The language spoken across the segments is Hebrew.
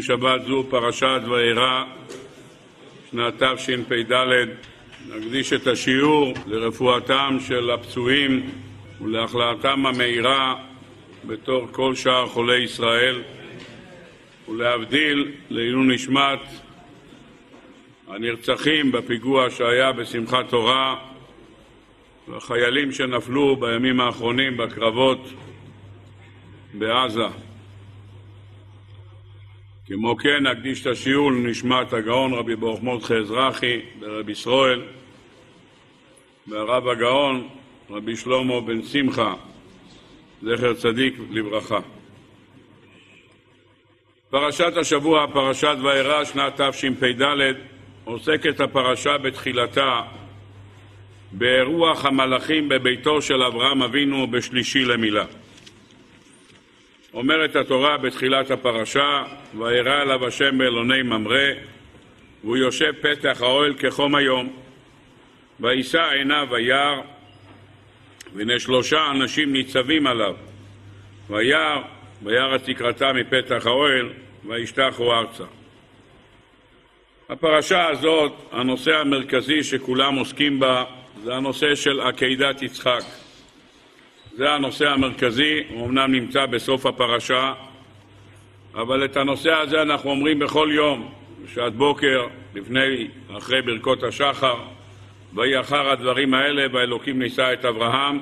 שבת זו פרשת וארא, שנת תשפ"ד, נקדיש את השיעור לרפואתם של הפצועים ולהחלטתם המהירה בתור כל שאר חולי ישראל ולהבדיל לעילוי נשמת הנרצחים בפיגוע שהיה בשמחת תורה והחיילים שנפלו בימים האחרונים בקרבות בעזה. כמו כן נקדיש את השיעור לנשמת הגאון רבי ברוך מרדכי אזרחי ורבי ישראל והרב הגאון רבי שלמה בן שמחה זכר צדיק לברכה. פרשת השבוע, פרשת וארא, שנת תשפ"ד, עוסקת הפרשה בתחילתה באירוח המלאכים בביתו של אברהם אבינו בשלישי למילה. אומרת התורה בתחילת הפרשה, וירא אליו השם באלוני ממרא, והוא יושב פתח האוהל כחום היום. וישא עיניו וירא, והנה שלושה אנשים ניצבים עליו. וירא, וירא תקרתה מפתח האוהל, וישתחו ארצה. הפרשה הזאת, הנושא המרכזי שכולם עוסקים בה, זה הנושא של עקדת יצחק. זה הנושא המרכזי, הוא אמנם נמצא בסוף הפרשה, אבל את הנושא הזה אנחנו אומרים בכל יום, בשעת בוקר, לפני, אחרי ברכות השחר, ויהי אחר הדברים האלה, והאלוקים נישא את אברהם.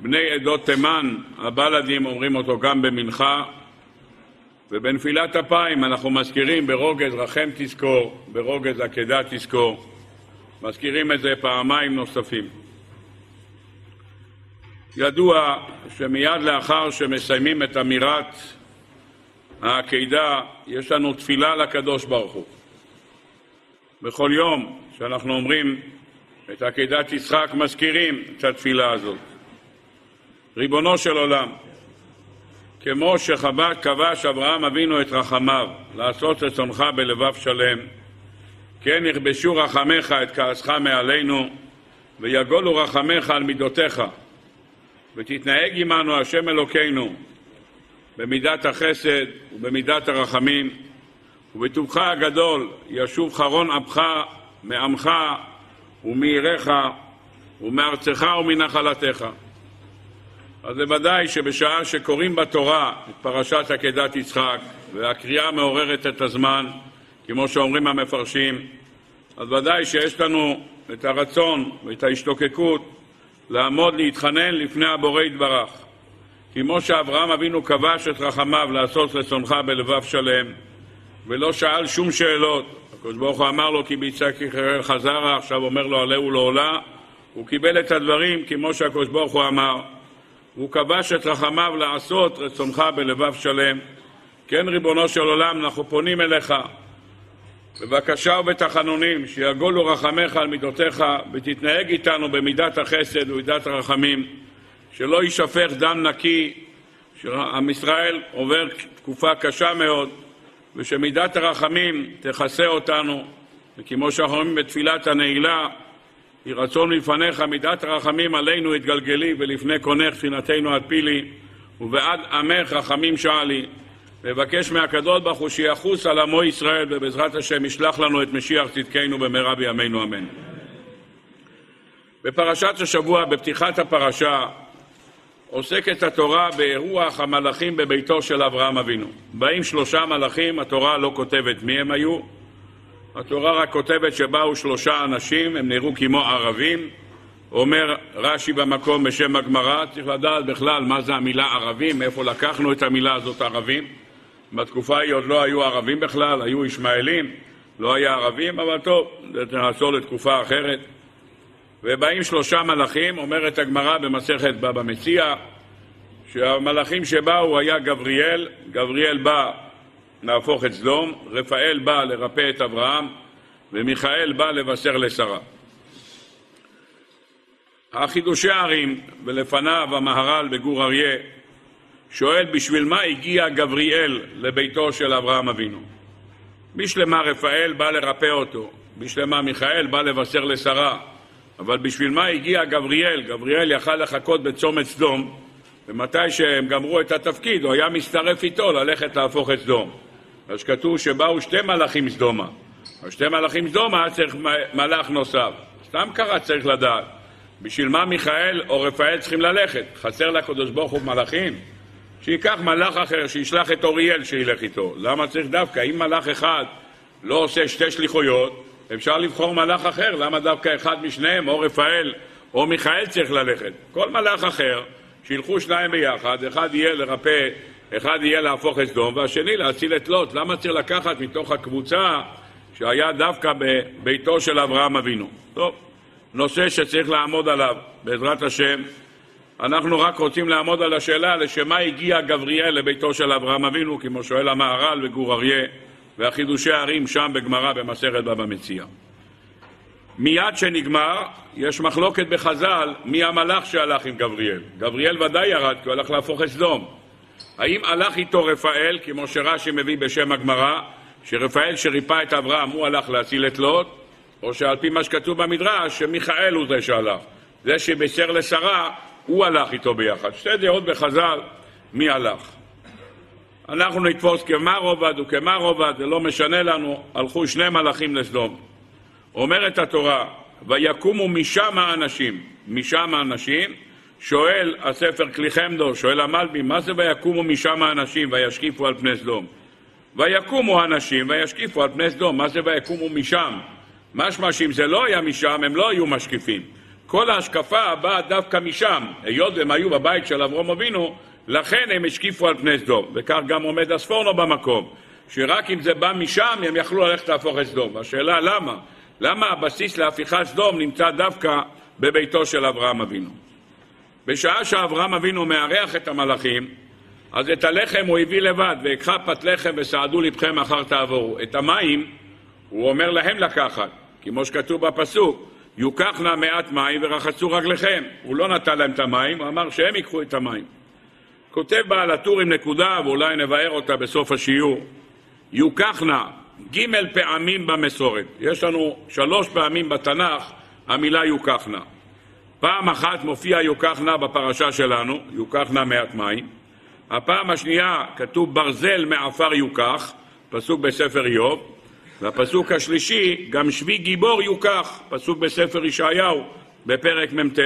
בני עדות תימן, הבלדים, אומרים אותו גם במנחה, ובנפילת אפיים אנחנו מזכירים ברוגז רחם תזכור, ברוגז עקדה תזכור, מזכירים את זה פעמיים נוספים. ידוע שמיד לאחר שמסיימים את אמירת העקידה, יש לנו תפילה לקדוש ברוך הוא. בכל יום שאנחנו אומרים את עקידת יצחק, מזכירים את התפילה הזאת. ריבונו של עולם, כמו שחב"ד כבש אברהם אבינו את רחמיו, לעשות רצונך בלבב שלם, כן יכבשו רחמיך את כעסך מעלינו, ויגולו רחמיך על מידותיך. ותתנהג עמנו השם אלוקינו במידת החסד ובמידת הרחמים, ובטובך הגדול ישוב חרון אפך מעמך ומעירך ומארצך ומנחלתך. אז בוודאי שבשעה שקוראים בתורה את פרשת עקדת יצחק והקריאה מעוררת את הזמן, כמו שאומרים המפרשים, אז ודאי שיש לנו את הרצון ואת ההשתוקקות לעמוד להתחנן לפני הבורא יתברך. כמו שאברהם אבינו כבש את רחמיו לעשות רצונך בלבב שלם, ולא שאל שום שאלות. הקדוש ברוך הוא אמר לו כי ביצעק יחרר חזרה, עכשיו אומר לו עלהו לעולה. הוא קיבל את הדברים כמו שהקדוש ברוך הוא אמר. הוא כבש את רחמיו לעשות רצונך בלבב שלם. כן, ריבונו של עולם, אנחנו פונים אליך בבקשה ובתחנונים, שיגולו רחמך על מידותיך, ותתנהג איתנו במידת החסד ומידת הרחמים, שלא יישפך דם נקי, שעם ישראל עובר תקופה קשה מאוד, ושמידת הרחמים תכסה אותנו, וכמו שאנחנו אומרים בתפילת הנעילה, יהי רצון מלפניך מידת הרחמים עלינו התגלגלי, ולפני קונך תפינתנו עד פילי, ובעד עמך רחמים שאלי. מבקש מהקדוש ברוך הוא שיחוס על עמו ישראל ובעזרת השם ישלח לנו את משיח צדקנו במהרה בימינו אמן. בפרשת השבוע, בפתיחת הפרשה, עוסקת התורה באירוח המלאכים בביתו של אברהם אבינו. באים שלושה מלאכים, התורה לא כותבת מי הם היו, התורה רק כותבת שבאו שלושה אנשים, הם נראו כמו ערבים. אומר רש"י במקום בשם הגמרא, צריך לדעת בכלל מה זה המילה ערבים, מאיפה לקחנו את המילה הזאת ערבים. בתקופה ההיא עוד לא היו ערבים בכלל, היו ישמעאלים, לא היה ערבים, אבל טוב, זה נעשור לתקופה אחרת. ובאים שלושה מלאכים, אומרת הגמרא במסכת בבא מציע, שהמלאכים שבאו היה גבריאל, גבריאל בא להפוך את סדום, רפאל בא לרפא את אברהם, ומיכאל בא לבשר לשרה. החידושי הערים, ולפניו המהר"ל בגור אריה, שואל בשביל מה הגיע גבריאל לביתו של אברהם אבינו. בשלמה רפאל בא לרפא אותו, בשלמה מיכאל בא לבשר לשרה, אבל בשביל מה הגיע גבריאל? גבריאל יכל לחכות בצומת סדום, ומתי שהם גמרו את התפקיד הוא היה מצטרף איתו ללכת להפוך את סדום. אז כתוב שבאו שתי מלאכים סדומה. אז שתי מלאכים סדומה צריך מלאך נוסף. סתם ככה צריך לדעת. בשביל מה מיכאל או רפאל צריכים ללכת? חסר לקדוש ברוך הוא מלאכים? שייקח מלאך אחר, שישלח את אוריאל שילך איתו. למה צריך דווקא? אם מלאך אחד לא עושה שתי שליחויות, אפשר לבחור מלאך אחר. למה דווקא אחד משניהם, או רפאל או מיכאל צריך ללכת? כל מלאך אחר, שילכו שניים ביחד, אחד יהיה לרפא, אחד יהיה להפוך את סדום, והשני להציל את לוט. למה צריך לקחת מתוך הקבוצה שהיה דווקא בביתו של אברהם אבינו? טוב, נושא שצריך לעמוד עליו, בעזרת השם. אנחנו רק רוצים לעמוד על השאלה לשם מה הגיע גבריאל לביתו של אברהם אבינו, כמו שואל המהר"ל וגור אריה והחידושי הערים שם בגמרא במסכת בבא מציע. מיד שנגמר, יש מחלוקת בחז"ל מי המלאך שהלך עם גבריאל. גבריאל ודאי ירד כי הוא הלך להפוך סדום. האם הלך איתו רפאל, כמו שרש"י מביא בשם הגמרא, שרפאל שריפא את אברהם הוא הלך להציל את לוט, או שעל פי מה שכתוב במדרש, שמיכאל הוא זה שהלך. זה שבישר לשרה, הוא הלך איתו ביחד. שתי דעות בחז"ל, מי הלך. אנחנו נתפוס כמה רובד וכמה רובד, זה לא משנה לנו, הלכו שני מלאכים לסדום. אומרת התורה, ויקומו משם האנשים, משם האנשים, שואל הספר כלי חמדו, שואל המלבי, מה זה ויקומו משם האנשים וישקיפו על פני סדום? ויקומו האנשים וישקיפו על פני סדום, מה זה ויקומו משם? משמע שאם זה לא היה משם, הם לא היו משקיפים. כל ההשקפה באה דווקא משם, היות והם היו בבית של אברום אבינו, לכן הם השקיפו על פני סדום. וכך גם עומד הספורנו במקום, שרק אם זה בא משם, הם יכלו ללכת להפוך את סדום. השאלה למה? למה הבסיס להפיכת סדום נמצא דווקא בביתו של אברהם אבינו? בשעה שאברהם אבינו מארח את המלאכים, אז את הלחם הוא הביא לבד, ויקחה פת לחם וסעדו לבכם אחר תעבורו. את המים הוא אומר להם לקחת, כמו שכתוב בפסוק, יוקח נא מעט מים ורחצו רגליכם. הוא לא נתן להם את המים, הוא אמר שהם ייקחו את המים. כותב בעל הטור עם נקודה, ואולי נבהר אותה בסוף השיעור, יוקח נא ג' פעמים במסורת. יש לנו שלוש פעמים בתנ"ך המילה יוקח נא. פעם אחת מופיע יוקח נא בפרשה שלנו, יוקח נא מעט מים. הפעם השנייה כתוב ברזל מעפר יוקח, פסוק בספר איוב. והפסוק השלישי, גם שבי גיבור יוקח, פסוק בספר ישעיהו, בפרק מ"ט.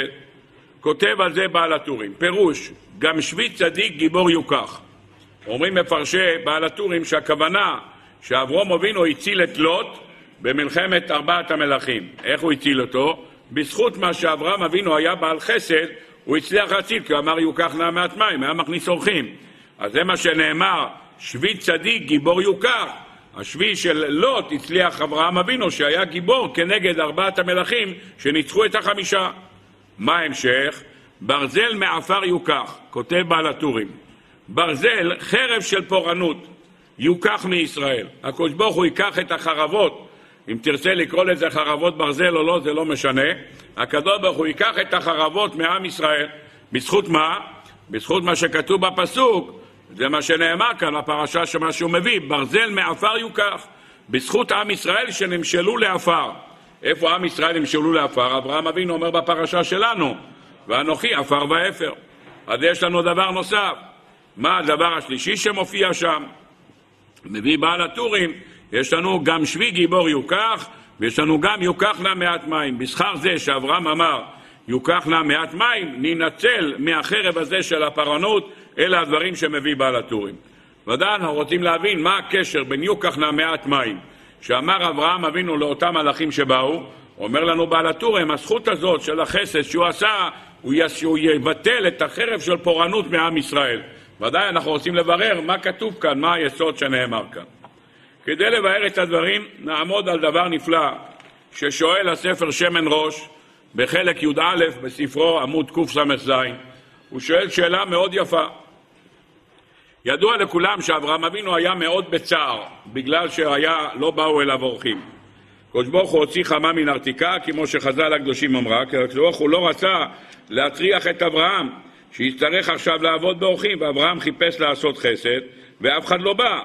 כותב על זה בעל הטורים, פירוש, גם שבי צדיק גיבור יוקח. אומרים מפרשי בעל הטורים שהכוונה שאברום אבינו הציל את לוט במלחמת ארבעת המלכים. איך הוא הציל אותו? בזכות מה שאברהם אבינו היה בעל חסד, הוא הצליח להציל, כי הוא אמר יוקח נא מעט מים, היה מכניס אורחים. אז זה מה שנאמר, שבי צדיק גיבור יוקח. השביעי של לוט הצליח אברהם אבינו שהיה גיבור כנגד ארבעת המלכים שניצחו את החמישה. מה ההמשך? ברזל מעפר יוקח, כותב בעל הטורים. ברזל, חרב של פורענות, יוקח מישראל. הקדוש ברוך הוא ייקח את החרבות, אם תרצה לקרוא לזה חרבות ברזל או לא, זה לא משנה. הקדוש ברוך הוא ייקח את החרבות מעם ישראל. בזכות מה? בזכות מה שכתוב בפסוק, זה מה שנאמר כאן בפרשה שמה שהוא מביא, ברזל מעפר יוקח, בזכות עם ישראל שנמשלו לעפר. איפה עם ישראל נמשלו לעפר? אברהם אבינו אומר בפרשה שלנו, ואנוכי עפר ואפר. אז יש לנו דבר נוסף. מה הדבר השלישי שמופיע שם? מביא בעל הטורים, יש לנו גם שבי גיבור יוקח, ויש לנו גם יוקח לה מעט מים. בשכר זה שאברהם אמר יוקח לה מעט מים, ננצל מהחרב הזה של הפרענות אלה הדברים שמביא בעל הטורים. ודאי אנחנו רוצים להבין מה הקשר בין יוקח לה מעט מים, שאמר אברהם אבינו לאותם מלאכים שבאו, אומר לנו בעל הטורים, הזכות הזאת של החסד שהוא עשה, הוא, יס... הוא יבטל את החרב של פורענות מעם ישראל. ודאי אנחנו רוצים לברר מה כתוב כאן, מה היסוד שנאמר כאן. כדי לבאר את הדברים, נעמוד על דבר נפלא ששואל הספר שמן ראש בחלק י"א בספרו עמוד קס"ז. הוא שואל שאלה מאוד יפה. ידוע לכולם שאברהם אבינו היה מאוד בצער, בגלל שהיה, לא באו אליו אורחים. קדוש ברוך הוא הוציא חמה מן ארתיקה, כמו שחז"ל הקדושים אמרה, כי הקדוש ברוך הוא לא רצה להטריח את אברהם, שיצטרך עכשיו לעבוד באורחים, ואברהם חיפש לעשות חסד, ואף אחד לא בא.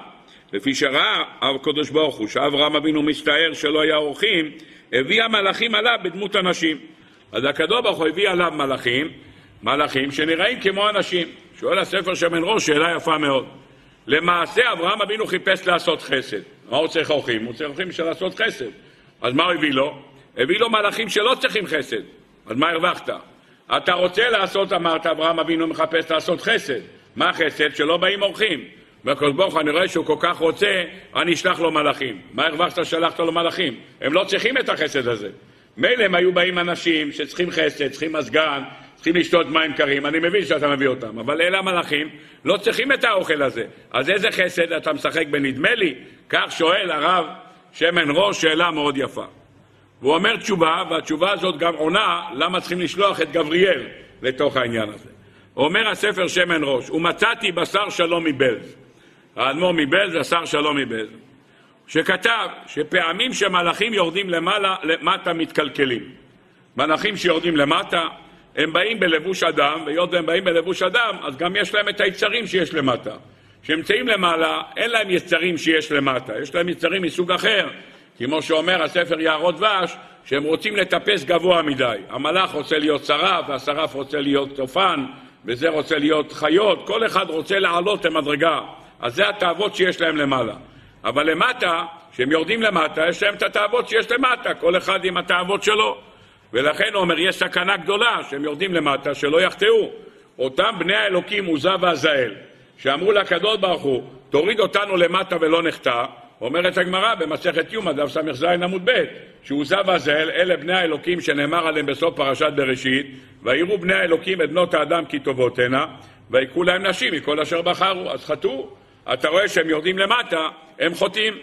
לפי שראה הקדוש ברוך הוא, שאברהם אבינו מסתער שלא היה אורחים, הביא המלאכים עליו בדמות אנשים. אז הקדוש ברוך הוא הביא עליו מלאכים, מלאכים שנראים כמו אנשים. שואל הספר שמן ראש שאלה יפה מאוד. למעשה אברהם אבינו חיפש לעשות חסד. מה הוא צריך אורחים? הוא צריך אורחים בשביל לעשות חסד. אז מה הוא הביא לו? הביא לו מלאכים שלא צריכים חסד. אז מה הרווחת? אתה רוצה לעשות, אמרת, אברהם אבינו מחפש לעשות חסד. מה חסד? שלא באים אורחים. והקדוש ברוך אני רואה שהוא כל כך רוצה, אני אשלח לו מלאכים. מה הרווחת ששלחת לו מלאכים? הם לא צריכים את החסד הזה. מילא הם היו באים אנשים שצריכים חסד, צריכים מזגן, צריכים לשתות מים קרים, אני מבין שאתה מביא אותם, אבל אלה המלאכים לא צריכים את האוכל הזה. אז איזה חסד אתה משחק בנדמה לי? כך שואל הרב שמן ראש שאלה מאוד יפה. והוא אומר תשובה, והתשובה הזאת גם עונה למה צריכים לשלוח את גבריאל לתוך העניין הזה. אומר הספר שמן ראש, ומצאתי בשר שלום מבלז. האדמו"ר מבלז, השר שלום מבלז, שכתב שפעמים שמלאכים יורדים למעלה, למטה מתקלקלים. מלאכים שיורדים למטה, הם באים בלבוש אדם, והיות והם באים בלבוש אדם, אז גם יש להם את היצרים שיש למטה. כשהם נמצאים למעלה, אין להם יצרים שיש למטה, יש להם יצרים מסוג אחר, כמו שאומר הספר יערות דבש, שהם רוצים לטפס גבוה מדי. המלאך רוצה להיות שרף, והשרף רוצה להיות אופן, וזה רוצה להיות חיות, כל אחד רוצה לעלות למדרגה. אז זה התאוות שיש להם למעלה. אבל למטה, כשהם יורדים למטה, יש להם את התאוות שיש למטה, כל אחד עם התאוות שלו. ולכן הוא אומר, יש סכנה גדולה שהם יורדים למטה, שלא יחטאו. אותם בני האלוקים עוזה ועזאל, שאמרו לקדוש ברוך הוא, תוריד אותנו למטה ולא נחטא, אומרת הגמרא במסכת יומא, דף ס"ז עמוד ב', שעוזה ועזאל, אלה בני האלוקים שנאמר עליהם בסוף פרשת בראשית, ויראו בני האלוקים את בנות האדם כי טובות הנה, ויקחו להם נשים מכל אשר בחרו, אז חטאו. אתה רואה שהם יורדים למטה, הם חוטאים.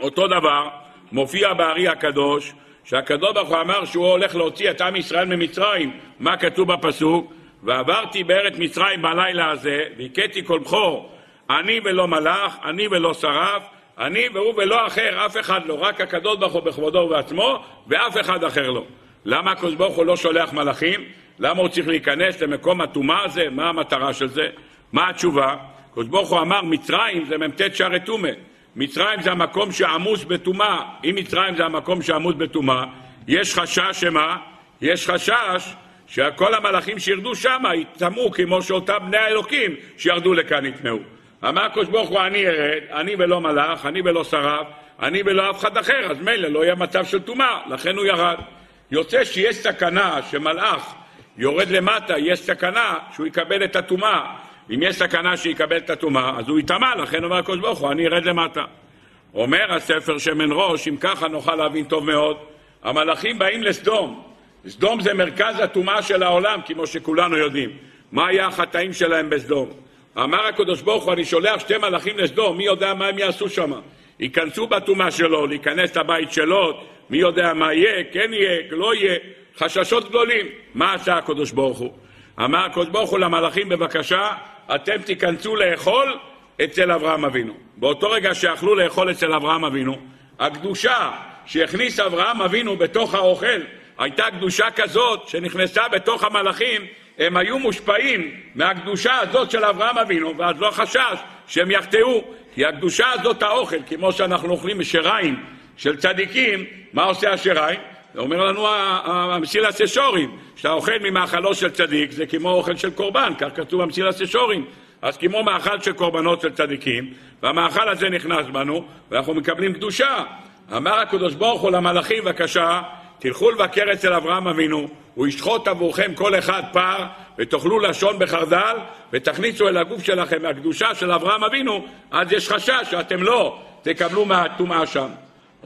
אותו דבר מופיע בארי הקדוש, שהקדוש ברוך הוא אמר שהוא הולך להוציא את עם ישראל ממצרים. מה כתוב בפסוק? ועברתי בארץ מצרים בלילה הזה, והכיתי כל בכור, אני ולא מלאך, אני ולא שרף, אני והוא ולא אחר, אף אחד לא, רק הקדוש ברוך הוא בכבודו ובעצמו, ואף אחד אחר לא. למה הקדוש ברוך הוא לא שולח מלאכים? למה הוא צריך להיכנס למקום הטומאה הזה? מה המטרה של זה? מה התשובה? הקדוש ברוך הוא אמר, מצרים זה מ"ט שערי טומא. מצרים זה המקום שעמוס בטומאה. אם מצרים זה המקום שעמוס בטומאה, יש חשש שמה? יש חשש שכל המלאכים שירדו שם יטמאו כמו שאותם בני האלוקים שירדו לכאן יטמאו. אמר הקדוש ברוך הוא, אני ארד, אני ולא מלאך, אני ולא שרף, אני ולא אף אחד אחר, אז מילא לא יהיה מצב של טומאה, לכן הוא ירד. יוצא שיש סכנה שמלאך יורד למטה, יש סכנה שהוא יקבל את הטומאה. אם יש סכנה שיקבל את הטומאה, אז הוא יטמע, לכן אומר הקדוש ברוך הוא, אני ארד למטה. אומר הספר שמן ראש, אם ככה נוכל להבין טוב מאוד, המלאכים באים לסדום. סדום זה מרכז הטומאה של העולם, כמו שכולנו יודעים. מה היה החטאים שלהם בסדום? אמר הקדוש ברוך הוא, אני שולח שתי מלאכים לסדום, מי יודע מה הם יעשו שם? ייכנסו בטומאה שלו, להיכנס לבית שלו, מי יודע מה יהיה, כן יהיה, לא יהיה, חששות גדולים. מה עשה הקדוש ברוך הוא? אמר הקדוש ברוך הוא למלאכים, בבקשה, אתם תיכנסו לאכול אצל אברהם אבינו. באותו רגע שאכלו לאכול אצל אברהם אבינו, הקדושה שהכניס אברהם אבינו בתוך האוכל הייתה קדושה כזאת שנכנסה בתוך המלאכים, הם היו מושפעים מהקדושה הזאת של אברהם אבינו, ואז לא חשש שהם יחטאו, כי הקדושה הזאת, האוכל, כמו שאנחנו אוכלים שיריים של צדיקים, מה עושה השיריים? אומר לנו המסיל הסשורים, שאתה אוכל ממאכלו של צדיק, זה כמו אוכל של קורבן, כך כתוב במסיל הסשורים. אז כמו מאכל של קורבנות של צדיקים, והמאכל הזה נכנס בנו, ואנחנו מקבלים קדושה. אמר הקדוש ברוך הוא למלאכים, בבקשה, תלכו לבקר אצל אברהם אבינו, הוא ישחוט עבורכם כל אחד פר, ותאכלו לשון בחרדל, ותכניסו אל הגוף שלכם מהקדושה של אברהם אבינו, אז יש חשש שאתם לא תקבלו מהטומאה שם.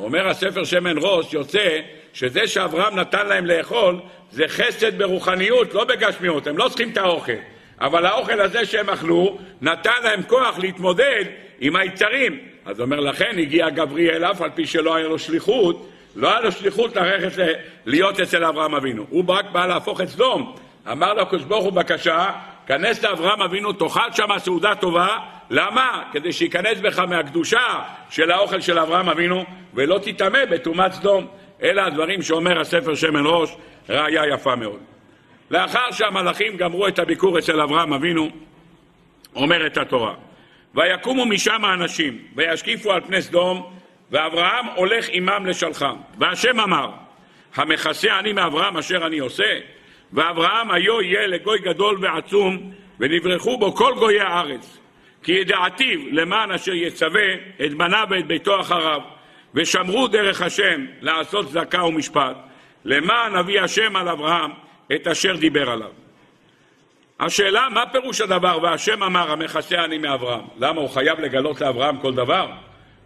אומר הספר שמן ראש, יוצא שזה שאברהם נתן להם לאכול, זה חסד ברוחניות, לא בגשמיות, הם לא צריכים את האוכל. אבל האוכל הזה שהם אכלו, נתן להם כוח להתמודד עם היצרים. אז אומר, לכן הגיע גבריאל, אף על פי שלא היה לו שליחות, לא היה לו שליחות ללכת להיות אצל אברהם אבינו. הוא רק בא להפוך את סדום. אמר לו הקדוש ברוך הוא, בבקשה, כנס לאברהם אבינו, תאכל שם סעודה טובה. למה? כדי שייכנס בך מהקדושה של האוכל של אברהם אבינו, ולא תטמא בטומאת סדום. אלה הדברים שאומר הספר שמן ראש, ראיה יפה מאוד. לאחר שהמלאכים גמרו את הביקור אצל אברהם אבינו, אומרת התורה, ויקומו משם האנשים, וישקיפו על פני סדום, ואברהם הולך עמם לשלחם. והשם אמר, המכסה אני מאברהם אשר אני עושה, ואברהם היו יהיה לגוי גדול ועצום, ונברחו בו כל גויי הארץ. כי ידעתיו למען אשר יצווה את בניו ואת ביתו אחריו, ושמרו דרך השם לעשות צדקה ומשפט, למען אבי השם על אברהם את אשר דיבר עליו. השאלה, מה פירוש הדבר והשם אמר המכסה אני מאברהם? למה הוא חייב לגלות לאברהם כל דבר?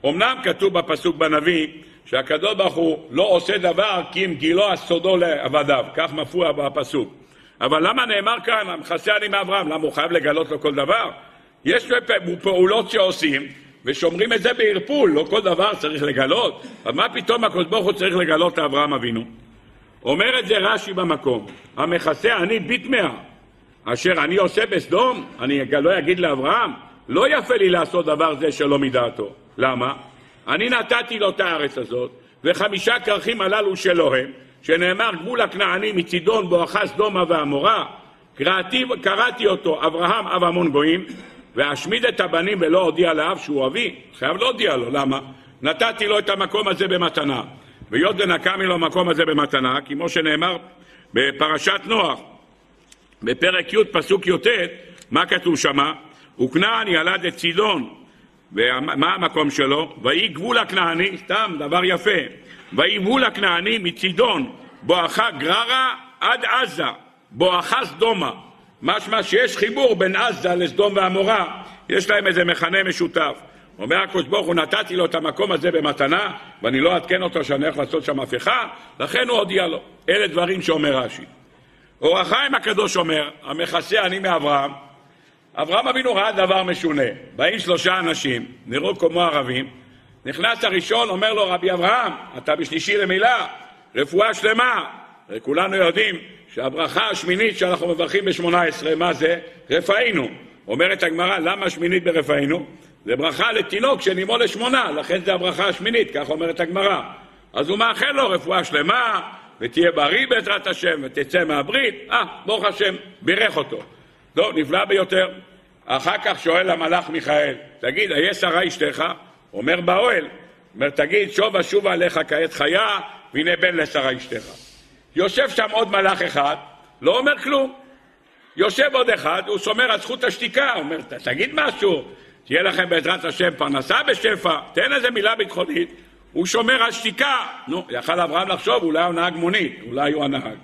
אמנם כתוב בפסוק בנביא שהקדוש ברוך הוא לא עושה דבר כי אם גילו הסודו לעבדיו, כך מפוע בפסוק. אבל למה נאמר כאן, המכסה אני מאברהם? למה הוא חייב לגלות לו כל דבר? יש פעולות שעושים ושומרים את זה בערפול, לא כל דבר צריך לגלות. אז מה פתאום הקדוש ברוך הוא צריך לגלות לאברהם אבינו? אומר את זה רש"י במקום, המכסה אני ביטמאה, אשר אני עושה בסדום, אני לא אגיד לאברהם, לא יפה לי לעשות דבר זה שלא מדעתו. למה? אני נתתי לו את הארץ הזאת, וחמישה כרכים הללו שלו הם, שנאמר גבול הכנעני מצידון בואכה סדומה ועמורה, קראתי, קראתי אותו אברהם אב המון גויים, ואשמיד את הבנים ולא אודיע לאב שהוא אבי, חייב להודיע לו, למה? נתתי לו את המקום הזה במתנה. והיות ונקע ממנו המקום הזה במתנה, כמו שנאמר בפרשת נוח, בפרק י' פסוק י"ט, מה כתוב שמה? וכנען ילד את צידון, ומה המקום שלו? ויהי גבול הכנעני, סתם דבר יפה, ויהי גבול הכנעני מצידון בואכה גררה עד עזה, בואכה סדומה. משמע שיש חיבור בין עזה לסדום ועמורה, יש להם איזה מכנה משותף. אומר הקדוש ברוך הוא, נתתי לו את המקום הזה במתנה, ואני לא אעדכן אותו שאני הולך לעשות שם הפיכה, לכן הוא הודיע לו. אלה דברים שאומר רש"י. אור החיים הקדוש אומר, המכסה אני מאברהם, אברהם אבינו ראה דבר משונה. באים שלושה אנשים, נראו כמו ערבים, נכנס הראשון, אומר לו, רבי אברהם, אתה בשלישי למילה, רפואה שלמה. וכולנו יודעים שהברכה השמינית שאנחנו מברכים ב-18, מה זה? רפאינו. אומרת הגמרא, למה שמינית ברפאינו? זה ברכה לתינוק שנימו לשמונה, לכן זה הברכה השמינית, כך אומרת הגמרא. אז הוא מאחל לו רפואה שלמה, ותהיה בריא בעזרת השם, ותצא מהברית. אה, ברוך השם, בירך אותו. טוב, נפלא ביותר. אחר כך שואל המלאך מיכאל, תגיד, איה שרה אשתך? אומר באוהל. אומר, תגיד, שוב אשובה עליך כעת חיה, והנה בן לשרה אשתך. יושב שם עוד מלאך אחד, לא אומר כלום. יושב עוד אחד, הוא שומר על זכות השתיקה, אומר, תגיד משהו, תהיה לכם בעזרת השם פרנסה בשפע, תן איזה מילה ביטחונית. הוא שומר על שתיקה. נו, יכל אברהם לחשוב, אולי הוא נהג מונית, אולי הוא הנהג.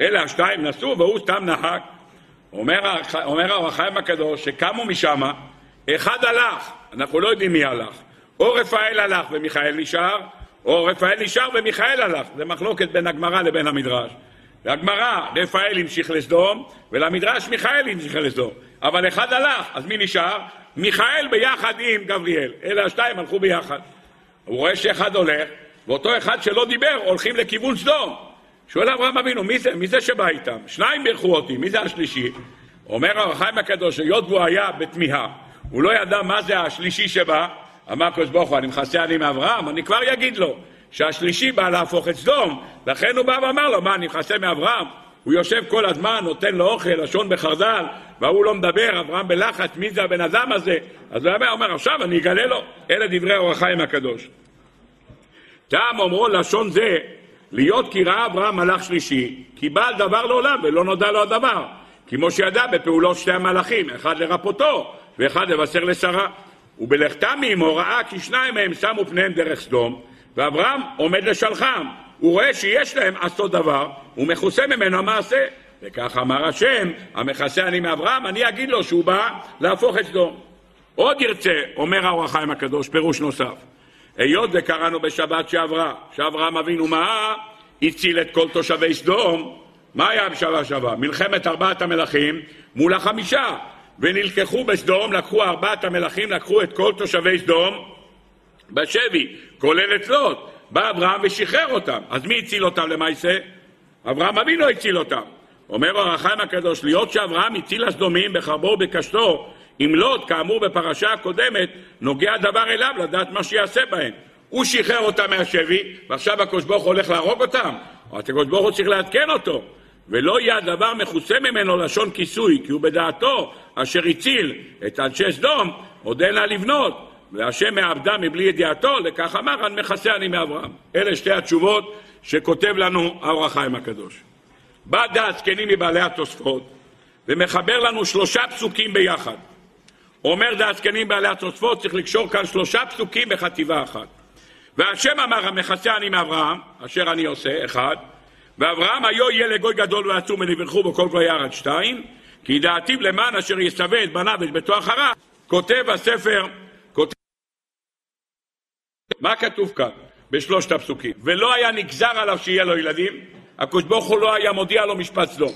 אלה השתיים נסעו והוא סתם נהג. אומר, אומר החיים הקדוש שקמו משם, אחד הלך, אנחנו לא יודעים מי הלך. או רפאל הלך ומיכאל נשאר, או רפאל נשאר ומיכאל הלך. זה מחלוקת בין הגמרא לבין המדרש. והגמרא, רפאל המשיך לסדום, ולמדרש מיכאל המשיך לסדום. אבל אחד הלך, אז מי נשאר? מיכאל ביחד עם גבריאל. אלה השתיים הלכו ביחד. הוא רואה שאחד הולך, ואותו אחד שלא דיבר הולכים לכיוון סדום. שואל אברהם אבינו, מי זה, מי זה שבא איתם? שניים בירכו אותי, מי זה השלישי? אומר הרב חיים הקדוש, היות והוא היה בתמיהה, הוא לא ידע מה זה השלישי שבא, אמר הקדוש ברוך הוא, אני מכסה אני מאברהם, אני כבר אגיד לו שהשלישי בא להפוך את סדום, לכן הוא בא ואמר לו, מה, אני מכסה מאברהם? הוא יושב כל הזמן, נותן לו אוכל, לשון בחרדל, וההוא לא מדבר, אברהם בלחץ, מי זה הבן אדם הזה? אז הוא אומר, עכשיו אני אגלה לו. אלה דברי אור החיים הקדוש. טעם אומרו לשון זה, להיות כי ראה אברהם מלאך שלישי, כי בעל דבר לעולם ולא נודע לו הדבר. כמו שידע בפעולות שתי המלאכים, אחד לרפותו ואחד לבשר לשרה. ובלכתם עמו ראה כי שניים מהם שמו פניהם דרך סדום, ואברהם עומד לשלחם. הוא רואה שיש להם עשות דבר, הוא מכוסה ממנו המעשה. וכך אמר השם, המכסה אני מאברהם, אני אגיד לו שהוא בא להפוך את סדום. עוד ירצה, אומר האור החיים הקדוש, פירוש נוסף. היות וקראנו בשבת שעברה, שאברהם אבינו מה? הציל את כל תושבי סדום. מה היה בשבת שעברה? מלחמת ארבעת המלכים מול החמישה. ונלקחו בסדום, לקחו ארבעת המלכים, לקחו את כל תושבי סדום בשבי, כולל את לוט. בא אברהם ושחרר אותם. אז מי הציל אותם למעשה? אברהם אבינו הציל אותם. אומר אור החיים הקדוש, להיות שאברהם הציל הסדומים בחרבו ובקשתו, אם לוט, כאמור בפרשה הקודמת, נוגע דבר אליו לדעת מה שיעשה בהם. הוא שחרר אותם מהשבי, ועכשיו הקדוש ברוך הוא הולך להרוג אותם. הקדוש ברוך הוא צריך לעדכן אותו. ולא יהיה הדבר מכוסה ממנו לשון כיסוי, כי הוא בדעתו אשר הציל את אנשי סדום, עוד אין לה לבנות, והשם מעבדה מבלי ידיעתו, לכך אמר, אני מכסה אני מאברהם. אלה שתי התשובות שכותב לנו האור החיים הקדוש. בא דעת זקנים מבעלי התוספות, ומחבר לנו שלושה פסוקים ביחד. אומר זה הזקנים בעלי התוספות, צריך לקשור כאן שלושה פסוקים בחטיבה אחת. והשם אמר המכסה אני מאברהם, אשר אני עושה, אחד, ואברהם היו יהיה לגוי גדול ועצום ונברכו בו כל גוי ארץ, שתיים, כי דעתיו למען אשר יסווה את בניו ואת ביתו אחריו, כותב הספר, כותב... מה כתוב כאן בשלושת הפסוקים? ולא היה נגזר עליו שיהיה לו ילדים, הקדוש ברוך הוא לא היה מודיע לו משפט סדום.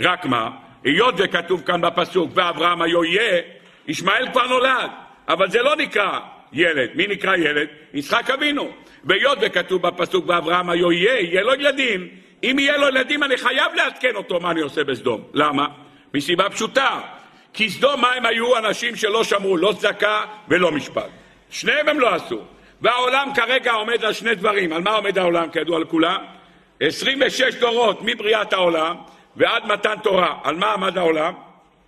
רק מה, היות וכתוב כאן בפסוק, ואברהם היו יהיה, ישמעאל כבר נולד, אבל זה לא נקרא ילד. מי נקרא ילד? יצחק אבינו. והיות וכתוב בפסוק, ואברהם היו יהיה, יהיה לו ילדים, אם יהיה לו ילדים אני חייב לעדכן אותו מה אני עושה בסדום. למה? מסיבה פשוטה. כי סדום מה הם היו? אנשים שלא שמרו לא צדקה ולא משפט. שניהם הם לא עשו. והעולם כרגע עומד על שני דברים. על מה עומד העולם כידוע לכולם? 26 דורות מבריאת העולם ועד מתן תורה. על מה עמד העולם?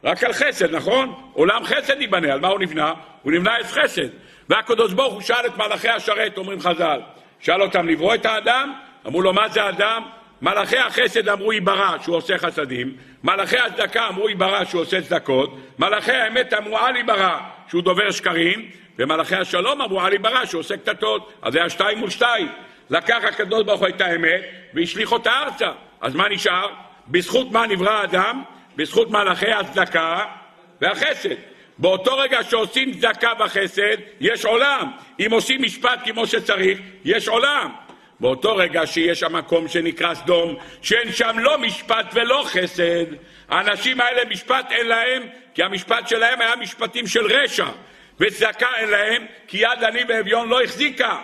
רק על חסד, נכון? עולם חסד ייבנה. על מה הוא נבנה? הוא נבנה על חסד. והקדוש ברוך הוא שאל את מלאכי השרת, אומרים חז"ל. שאל אותם לברוא את האדם? אמרו לו, מה זה אדם? מלאכי החסד אמרו ייברא שהוא עושה חסדים, מלאכי הצדקה אמרו ייברא שהוא עושה צדקות, מלאכי האמת אמרו אל ייברא שהוא דובר שקרים, ומלאכי השלום אמרו אל ייברא שהוא עושה קטטות. אז היה שתיים מול שתיים. לקח הקדוש ברוך הוא את האמת והשליך אותה ארצה. אז מה נשאר? בזכות מה נברא האדם? בזכות מלאכי הצדקה והחסד. באותו רגע שעושים צדקה וחסד, יש עולם. אם עושים משפט כמו שצריך, יש עולם. באותו רגע שיש שם מקום שנקרא סדום, שאין שם לא משפט ולא חסד, האנשים האלה משפט אין להם, כי המשפט שלהם היה משפטים של רשע, וצדקה אין להם, כי יד עני ואביון לא החזיקה.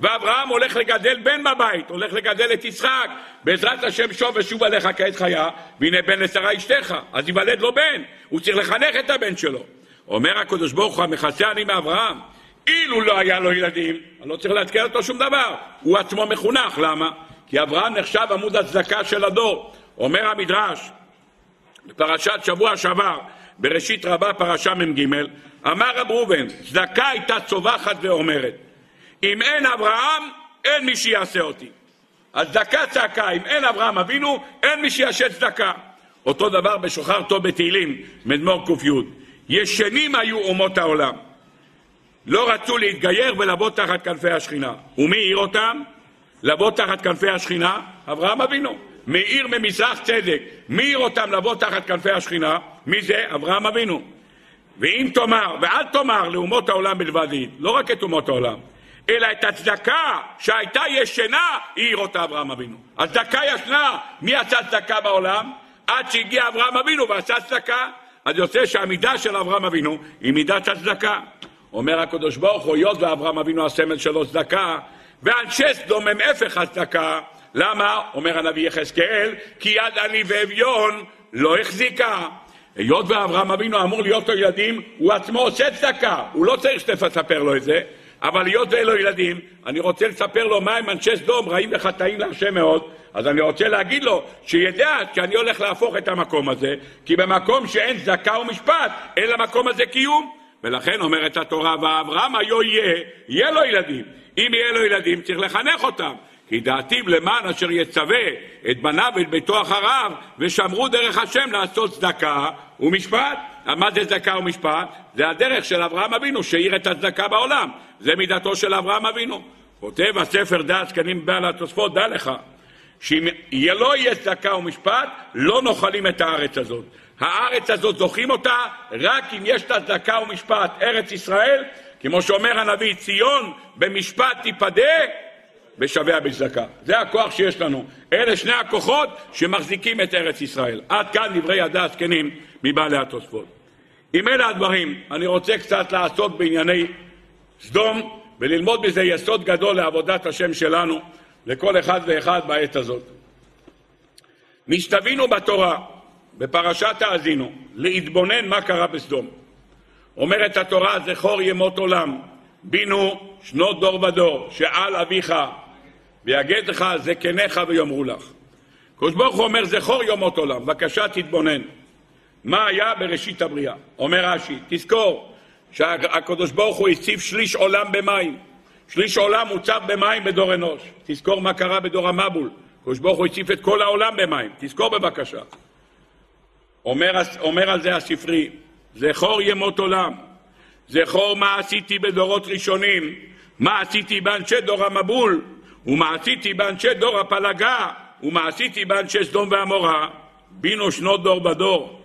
ואברהם הולך לגדל בן בבית, הולך לגדל את יצחק, בעזרת השם שוב ושוב עליך כעת חיה, והנה בן לשרה אשתך, אז ייוולד לו בן, הוא צריך לחנך את הבן שלו. אומר הקדוש ברוך הוא, המכסה אני מאברהם, אילו לא היה לו ילדים, אני לא צריך לעדכן אותו שום דבר, הוא עצמו מחונך, למה? כי אברהם נחשב עמוד הצדקה של הדור. אומר המדרש, בפרשת שבוע שעבר, בראשית רבה, פרשה מ"ג, אמר רב ראובן, צדקה הייתה צווחת ואומרת, אם אין אברהם, אין מי שיעשה אותי. הצדקה צעקה, אם אין אברהם אבינו, אין מי שיעשה צדקה. אותו דבר בשוחר טוב בתהילים, מדמור ק"י. ישנים היו אומות העולם. לא רצו להתגייר ולבוא תחת כנפי השכינה. ומי העיר אותם? לבוא תחת כנפי השכינה? אברהם אבינו. מאיר ממזרח צדק. מי העיר אותם לבוא תחת כנפי השכינה? מי זה? אברהם אבינו. ואם תאמר, ואל תאמר לאומות העולם בלבד היא, לא רק את אומות העולם, אלא את הצדקה שהייתה ישנה, העיר אותה אברהם אבינו. הצדקה ישנה. מי עשה צדקה בעולם? עד שהגיע אברהם אבינו ועשה צדקה. אז יוצא שהמידה של אברהם אבינו היא מידת הצדקה. אומר הקדוש ברוך הוא, היות ואברהם אבינו הסמל שלו צדקה, ואנשי סדום הם הפך הצדקה. למה? אומר הנביא יחזקאל, כי יד עני ואביון לא החזיקה. היות ואברהם אבינו אמור להיות לו ילדים, הוא עצמו עושה צדקה, הוא לא צריך שתספר לו את זה, אבל היות ואין לו ילדים, אני רוצה לספר לו מה הם אנשי סדום, רעים וחטאים להשם מאוד, אז אני רוצה להגיד לו, שידע שאני הולך להפוך את המקום הזה, כי במקום שאין צדקה ומשפט, אין למקום הזה קיום. ולכן אומרת התורה, ואברהם היו יהיה, יהיה לו ילדים. אם יהיה לו ילדים, צריך לחנך אותם. כי דעתיו למען אשר יצווה את בניו ואת ביתו אחריו, ושמרו דרך השם לעשות צדקה ומשפט. מה זה צדקה ומשפט? זה הדרך של אברהם אבינו, שהאיר את הצדקה בעולם. זה מידתו של אברהם אבינו. כותב הספר דעת זקנים בעל התוספות, דע לך, שאם לא יהיה צדקה ומשפט, לא נוחלים את הארץ הזאת. הארץ הזאת זוכים אותה רק אם יש לה צדקה ומשפט. ארץ ישראל, כמו שאומר הנביא, ציון במשפט תיפדה ושביה בצדקה. זה הכוח שיש לנו. אלה שני הכוחות שמחזיקים את ארץ ישראל. עד כאן דברי ידי הזקנים מבעלי התוספות. עם אלה הדברים, אני רוצה קצת לעסוק בענייני סדום וללמוד בזה יסוד גדול לעבודת השם שלנו, לכל אחד ואחד בעת הזאת. נשתווינו בתורה, בפרשת האזינו, להתבונן מה קרה בסדום. אומרת התורה, זכור ימות עולם, בינו שנות דור ודור, שעל אביך, ויגד לך זקניך ויאמרו לך. הקדוש ברוך הוא אומר, זכור יומות עולם, בבקשה תתבונן. מה היה בראשית הבריאה? אומר רש"י, תזכור שהקדוש ברוך הוא הציב שליש עולם במים. שליש עולם מוצב במים בדור אנוש. תזכור מה קרה בדור המבול. הקדוש ברוך הוא הציף את כל העולם במים. תזכור בבקשה. אומר, אומר על זה הספרי, זכור ימות עולם. זכור מה עשיתי בדורות ראשונים, מה עשיתי באנשי דור המבול, ומה עשיתי באנשי דור הפלגה, ומה עשיתי באנשי סדום ועמורה. בינו שנות דור בדור.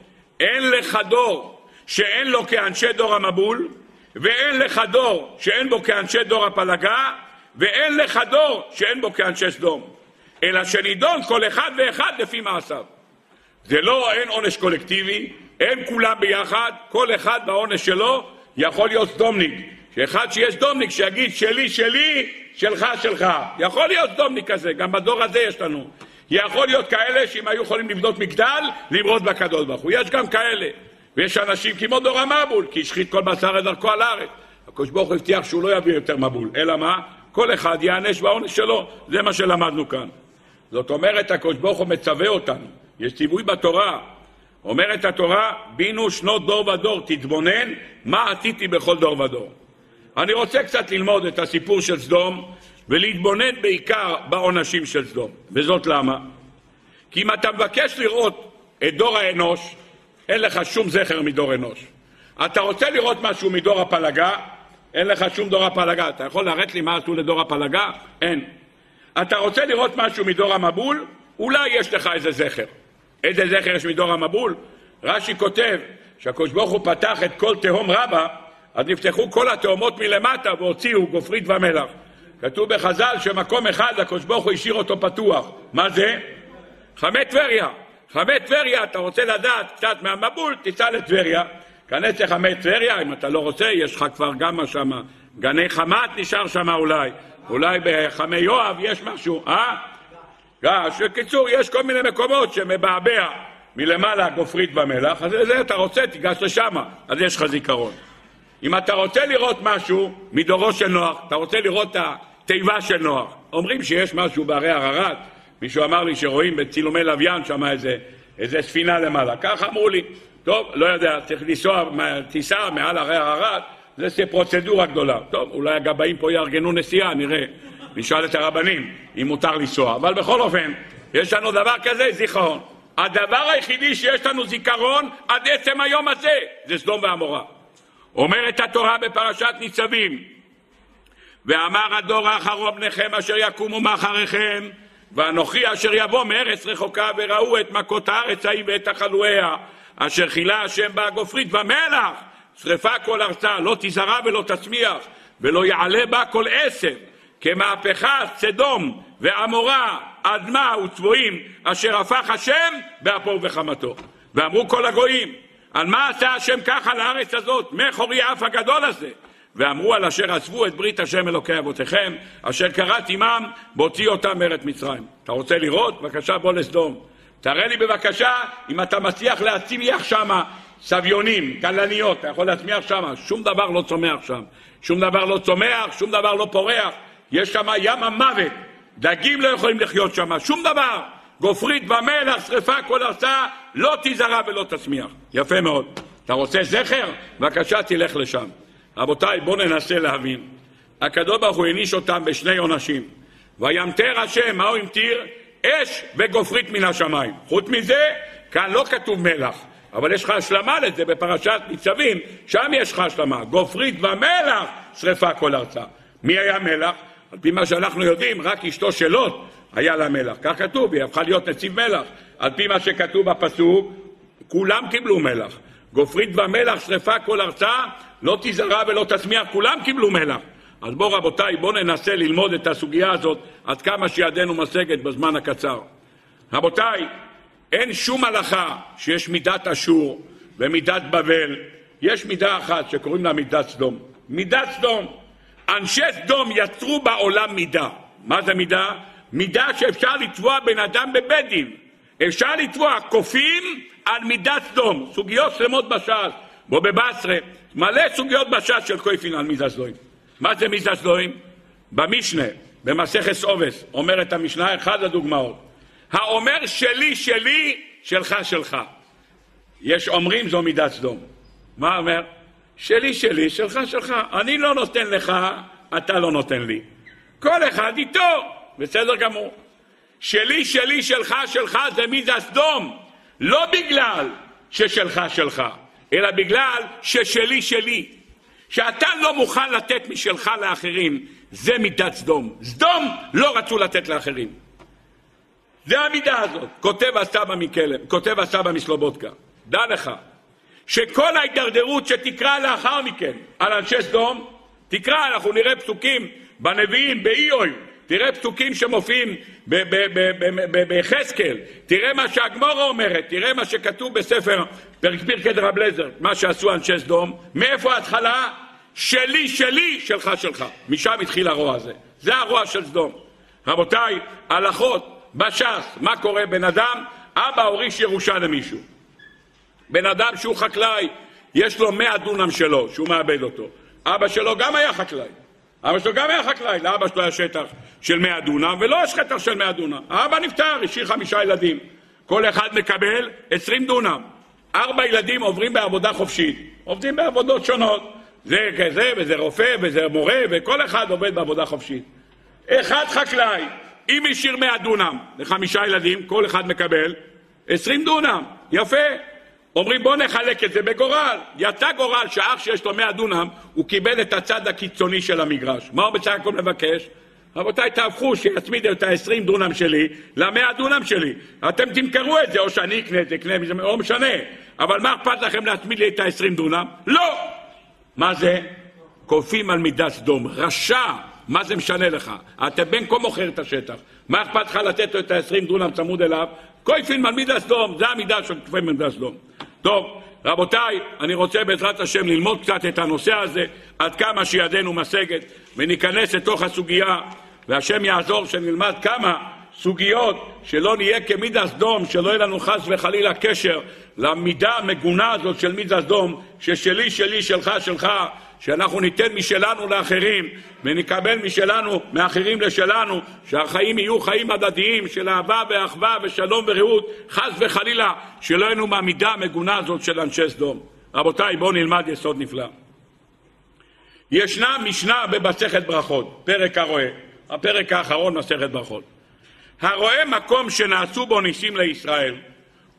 אין לך דור שאין לו כאנשי דור המבול, ואין לך דור שאין בו כאנשי דור הפלגה, ואין לך דור שאין בו כאנשי סדום. אלא שנידון כל אחד ואחד לפי מעשיו. זה לא, אין עונש קולקטיבי, אין כולם ביחד, כל אחד בעונש שלו יכול להיות סדומניק. שאחד שיהיה סדומניק שיגיד שלי, שלי, שלך, שלך. יכול להיות סדומניק כזה, גם בדור הזה יש לנו. יכול להיות כאלה שאם היו יכולים לבנות מגדל, למרוד בקדוש ברוך הוא. יש גם כאלה. ויש אנשים כמו דור המבול, כי השחית כל בשר את דרכו על הארץ. הקדוש ברוך הוא הבטיח שהוא לא יביא יותר מבול, אלא מה? כל אחד ייענש בעונש שלו, זה מה שלמדנו כאן. זאת אומרת, הקדוש ברוך הוא מצווה אותנו, יש ציווי בתורה. אומרת התורה, בינו שנות דור ודור, תתבונן מה עשיתי בכל דור ודור. אני רוצה קצת ללמוד את הסיפור של סדום ולהתבונן בעיקר בעונשים של סדום. וזאת למה? כי אם אתה מבקש לראות את דור האנוש, אין לך שום זכר מדור אנוש. אתה רוצה לראות משהו מדור הפלגה, אין לך שום דור הפלגה. אתה יכול להראות לי מה עשו לדור הפלגה? אין. אתה רוצה לראות משהו מדור המבול? אולי יש לך איזה זכר. איזה זכר יש מדור המבול? רש"י כותב שהקדוש ברוך הוא פתח את כל תהום רבה, אז נפתחו כל התהומות מלמטה והוציאו גופרית ומלח. כתוב בחז"ל שמקום אחד הקדוש ברוך הוא השאיר אותו פתוח. מה זה? חמי טבריה. חמי טבריה, אתה רוצה לדעת קצת מהמבול, תיסע לטבריה. כנס לחמי טבריה, אם אתה לא רוצה, יש לך כבר גם שם, גני חמת נשאר שם אולי. אולי בחמי יואב יש משהו, אה? בקיצור, יש כל מיני מקומות שמבעבע מלמעלה גופרית במלח, אז לזה אתה רוצה, תיגש לשם, אז יש לך זיכרון. אם אתה רוצה לראות משהו מדורו של נוח, אתה רוצה לראות את התיבה של נוח, אומרים שיש משהו בהרי ערערת, מישהו אמר לי שרואים בצילומי לוויין שם איזה, איזה ספינה למעלה, ככה אמרו לי. טוב, לא יודע, צריך לנסוע טיסה מעל הרי ערערת, זה פרוצדורה גדולה. טוב, אולי הגבאים פה יארגנו נסיעה, נראה. נשאל את הרבנים אם מותר לנסוע. אבל בכל אופן, יש לנו דבר כזה, זיכרון. הדבר היחידי שיש לנו זיכרון עד עצם היום הזה זה סדום ועמורה. אומרת התורה בפרשת ניצבים, ואמר הדור האחרון בניכם אשר יקומו מאחריכם, ואנוכי אשר יבוא מארץ רחוקה וראו את מכות הארץ ההיא ואת תחלואיה, אשר חילה השם בה גופרית ומלח, שרפה כל ארצה, לא תזרע ולא תצמיח, ולא יעלה בה כל עשב, כמהפכה סדום ועמורה, אדמה וצבועים, אשר הפך השם באפו וחמתו. ואמרו כל הגויים, על מה עשה השם ככה לארץ הזאת, מחורי אף הגדול הזה? ואמרו על אשר עזבו את ברית השם אלוקי אבותיכם, אשר קראת עמם, בהוציא אותם מארץ מצרים. אתה רוצה לראות? בבקשה בוא לסדום. תראה לי בבקשה אם אתה מצליח להצמיח שם סביונים, כלניות, אתה יכול להצמיח שם, שום דבר לא צומח שם. שום דבר לא צומח, שום דבר לא פורח. יש שם ים המוות, דגים לא יכולים לחיות שם, שום דבר. גופרית ומלח, שרפה כל ארצה, לא תזרע ולא תצמיח. יפה מאוד. אתה רוצה זכר? בבקשה תלך לשם. רבותיי, בואו ננסה להבין. הקדוש ברוך הוא העניש אותם בשני עונשים. וימטר השם, מה הוא המטיר? אש וגופרית מן השמיים. חוץ מזה, כאן לא כתוב מלח, אבל יש לך השלמה לזה בפרשת ניצבים, שם יש לך השלמה. גופרית ומלח, שרפה כל ארצה. מי היה מלח? על פי מה שאנחנו יודעים, רק אשתו של לוט היה לה מלח. כך כתוב, היא הפכה להיות נציב מלח. על פי מה שכתוב בפסוק, כולם קיבלו מלח. גופרית ומלח, שרפה כל ארצה, לא תזרע ולא תצמיח, כולם קיבלו מלח. אז בואו רבותיי, בואו ננסה ללמוד את הסוגיה הזאת עד כמה שידנו משגת בזמן הקצר. רבותיי, אין שום הלכה שיש מידת אשור ומידת בבל. יש מידה אחת שקוראים לה מידת סדום. מידת סדום. אנשי סדום יצרו בעולם מידה. מה זה מידה? מידה שאפשר לתבוע בן אדם בבית דין. אפשר לתבוע קופים על מידת סדום. סוגיות שלמות בש"ס, בו בבשרה, מלא סוגיות בש"ס של קופין על מידת סדום. מה זה מידת סדום? במשנה, במסכת עובס, אומרת המשנה, אחד הדוגמאות. האומר שלי, שלי, שלך, שלך. יש אומרים זו מידת סדום. מה אומר? שלי שלי, שלך שלך. אני לא נותן לך, אתה לא נותן לי. כל אחד איתו, בסדר גמור. שלי שלי, שלך שלך, זה מי זה הסדום. לא בגלל ששלך שלך, אלא בגלל ששלי שלי. שאתה לא מוכן לתת משלך לאחרים, זה מידת סדום. סדום לא רצו לתת לאחרים. זה המידה הזאת. כותב הסבא מקלם, כותב הסבא מסלובודקה. דע לך, שכל ההידרדרות שתקרא לאחר מכן על אנשי סדום, תקרא, אנחנו נראה פסוקים בנביאים, באיוי, תראה פסוקים שמופיעים ביחזקאל, תראה מה שהגמורה אומרת, תראה מה שכתוב בספר פרק פרקי דרבלזר, מה שעשו אנשי סדום, מאיפה ההתחלה? שלי, שלי, שלך, שלך. משם התחיל הרוע הזה. זה הרוע של סדום. רבותיי, הלכות בש"ס, מה קורה? בן אדם, אבא הוריש ירושה למישהו. בן אדם שהוא חקלאי, יש לו מאה דונם שלו, שהוא מאבד אותו. אבא שלו גם היה חקלאי. אבא שלו גם היה חקלאי, לאבא שלו היה שטח של מאה דונם, ולא יש שטח של מאה דונם. האבא נפטר, השאיר חמישה ילדים. כל אחד מקבל עשרים דונם. ארבע ילדים עוברים בעבודה חופשית, עובדים בעבודות שונות. זה כזה, וזה רופא, וזה מורה, וכל אחד עובד בעבודה חופשית. אחד חקלאי, אם השאיר מאה דונם לחמישה ילדים, כל אחד מקבל עשרים דונם. יפה. אומרים בוא נחלק את זה בגורל. יצא גורל שאח שיש לו מאה דונם, הוא קיבל את הצד הקיצוני של המגרש. מה הוא בסך הכל מבקש? רבותיי, תהפכו שיצמידו את ה-20 דונם שלי ל-100 דונם שלי. אתם תמכרו את זה, או שאני אקנה את זה, אקנה את זה, לא משנה. אבל מה אכפת לכם להצמיד לי את ה-20 דונם? לא! מה זה? כופים על מידת סדום. רשע! מה זה משנה לך? אתה בין כה מוכר את השטח. מה אכפת לך לתת לו את ה-20 דונם צמוד אליו? כופים על מידת סדום, זה המידה של כופים על מידת סדום. טוב, רבותיי, אני רוצה בעזרת השם ללמוד קצת את הנושא הזה, עד כמה שידנו משגת, וניכנס לתוך הסוגיה, והשם יעזור שנלמד כמה סוגיות, שלא נהיה כמידה סדום, שלא יהיה לנו חס וחלילה קשר למידה המגונה הזאת של מידה סדום, ששלי, שלי, שלך, שלך, שאנחנו ניתן משלנו לאחרים ונקבל משלנו, מאחרים לשלנו, שהחיים יהיו חיים הדדיים של אהבה ואחווה ושלום ורעות, חס וחלילה שלא יהיו מהמידה המגונה הזאת של אנשי סדום. רבותיי, בואו נלמד יסוד נפלא. ישנה משנה במסכת ברכות, פרק הרואה, הפרק האחרון מסכת ברכות. הרואה מקום שנעשו בו ניסים לישראל,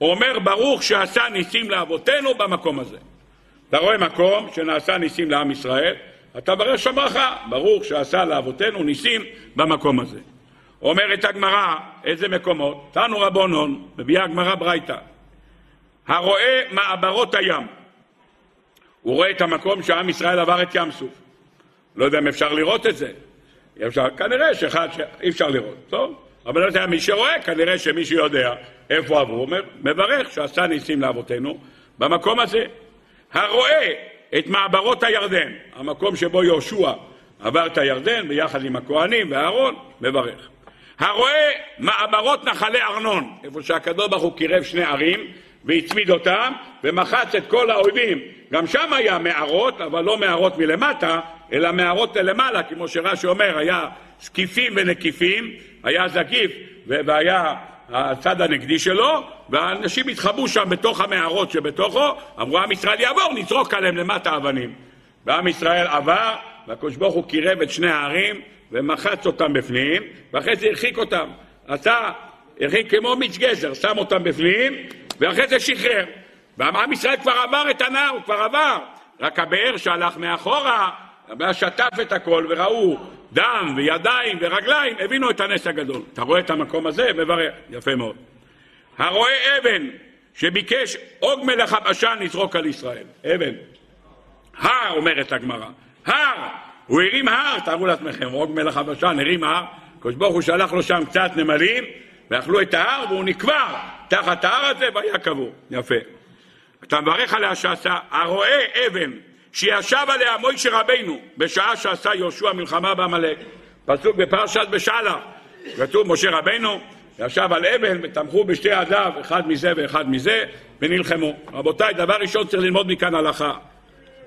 אומר ברוך שעשה ניסים לאבותינו במקום הזה. אתה רואה מקום שנעשה ניסים לעם ישראל, אתה ברר שם ברכה, ברוך שעשה לאבותינו ניסים במקום הזה. אומרת הגמרא, איזה מקומות? תנו רבונון, מביאה הגמרא ברייתא. הרואה מעברות הים, הוא רואה את המקום שעם ישראל עבר את ים סוף. לא יודע אם אפשר לראות את זה. אפשר, כנראה שאחד שאי אפשר לראות, טוב? אבל לא יודע, מי שרואה, כנראה שמי שיודע איפה עברו, אומר, מברך שעשה ניסים לאבותינו במקום הזה. הרואה את מעברות הירדן, המקום שבו יהושע עבר את הירדן ביחד עם הכהנים ואהרון, מברך. הרואה מעברות נחלי ארנון, איפה שהקדוש ברוך הוא קירב שני ערים והצמיד אותם ומחץ את כל האויבים. גם שם היה מערות, אבל לא מערות מלמטה, אלא מערות למעלה, כמו שרש"י אומר, היה זקיפים ונקיפים, היה זקיף והיה הצד הנגדי שלו, והאנשים התחבאו שם בתוך המערות שבתוכו, אמרו עם ישראל יעבור, נזרוק עליהם למטה אבנים. ועם ישראל עבר, והקדוש ברוך הוא קירב את שני הערים ומחץ אותם בפנים, ואחרי זה הרחיק אותם. עשה, הרחיק כמו מיץ גזר, שם אותם בפנים, ואחרי זה שחרר. ועם ישראל כבר עבר את הנהר, הוא כבר עבר. רק הבאר שהלך מאחורה, שטף את הכל וראו דם וידיים ורגליים, הבינו את הנס הגדול. אתה רואה את המקום הזה? מברך. יפה מאוד. הרואה אבן שביקש עוג מלך הבשן לזרוק על ישראל. אבן. הר, אומרת הגמרא. הר. הוא הרים הר, תארו לעצמכם, עוג מלך הבשן הרים הר, הקדוש ברוך הוא שלח לו שם קצת נמלים, ואכלו את ההר והוא נקבר תחת ההר הזה והיה קבור. יפה. אתה מברך עליה שעשה, הרואה אבן שישב עליה מוישה רבינו בשעה שעשה יהושע מלחמה בעמלק. פסוק בפרשת בשאלה. כתוב משה רבינו ישב על אבן ותמכו בשתי ידיו, אחד מזה ואחד מזה, ונלחמו. רבותיי, דבר ראשון צריך ללמוד מכאן הלכה.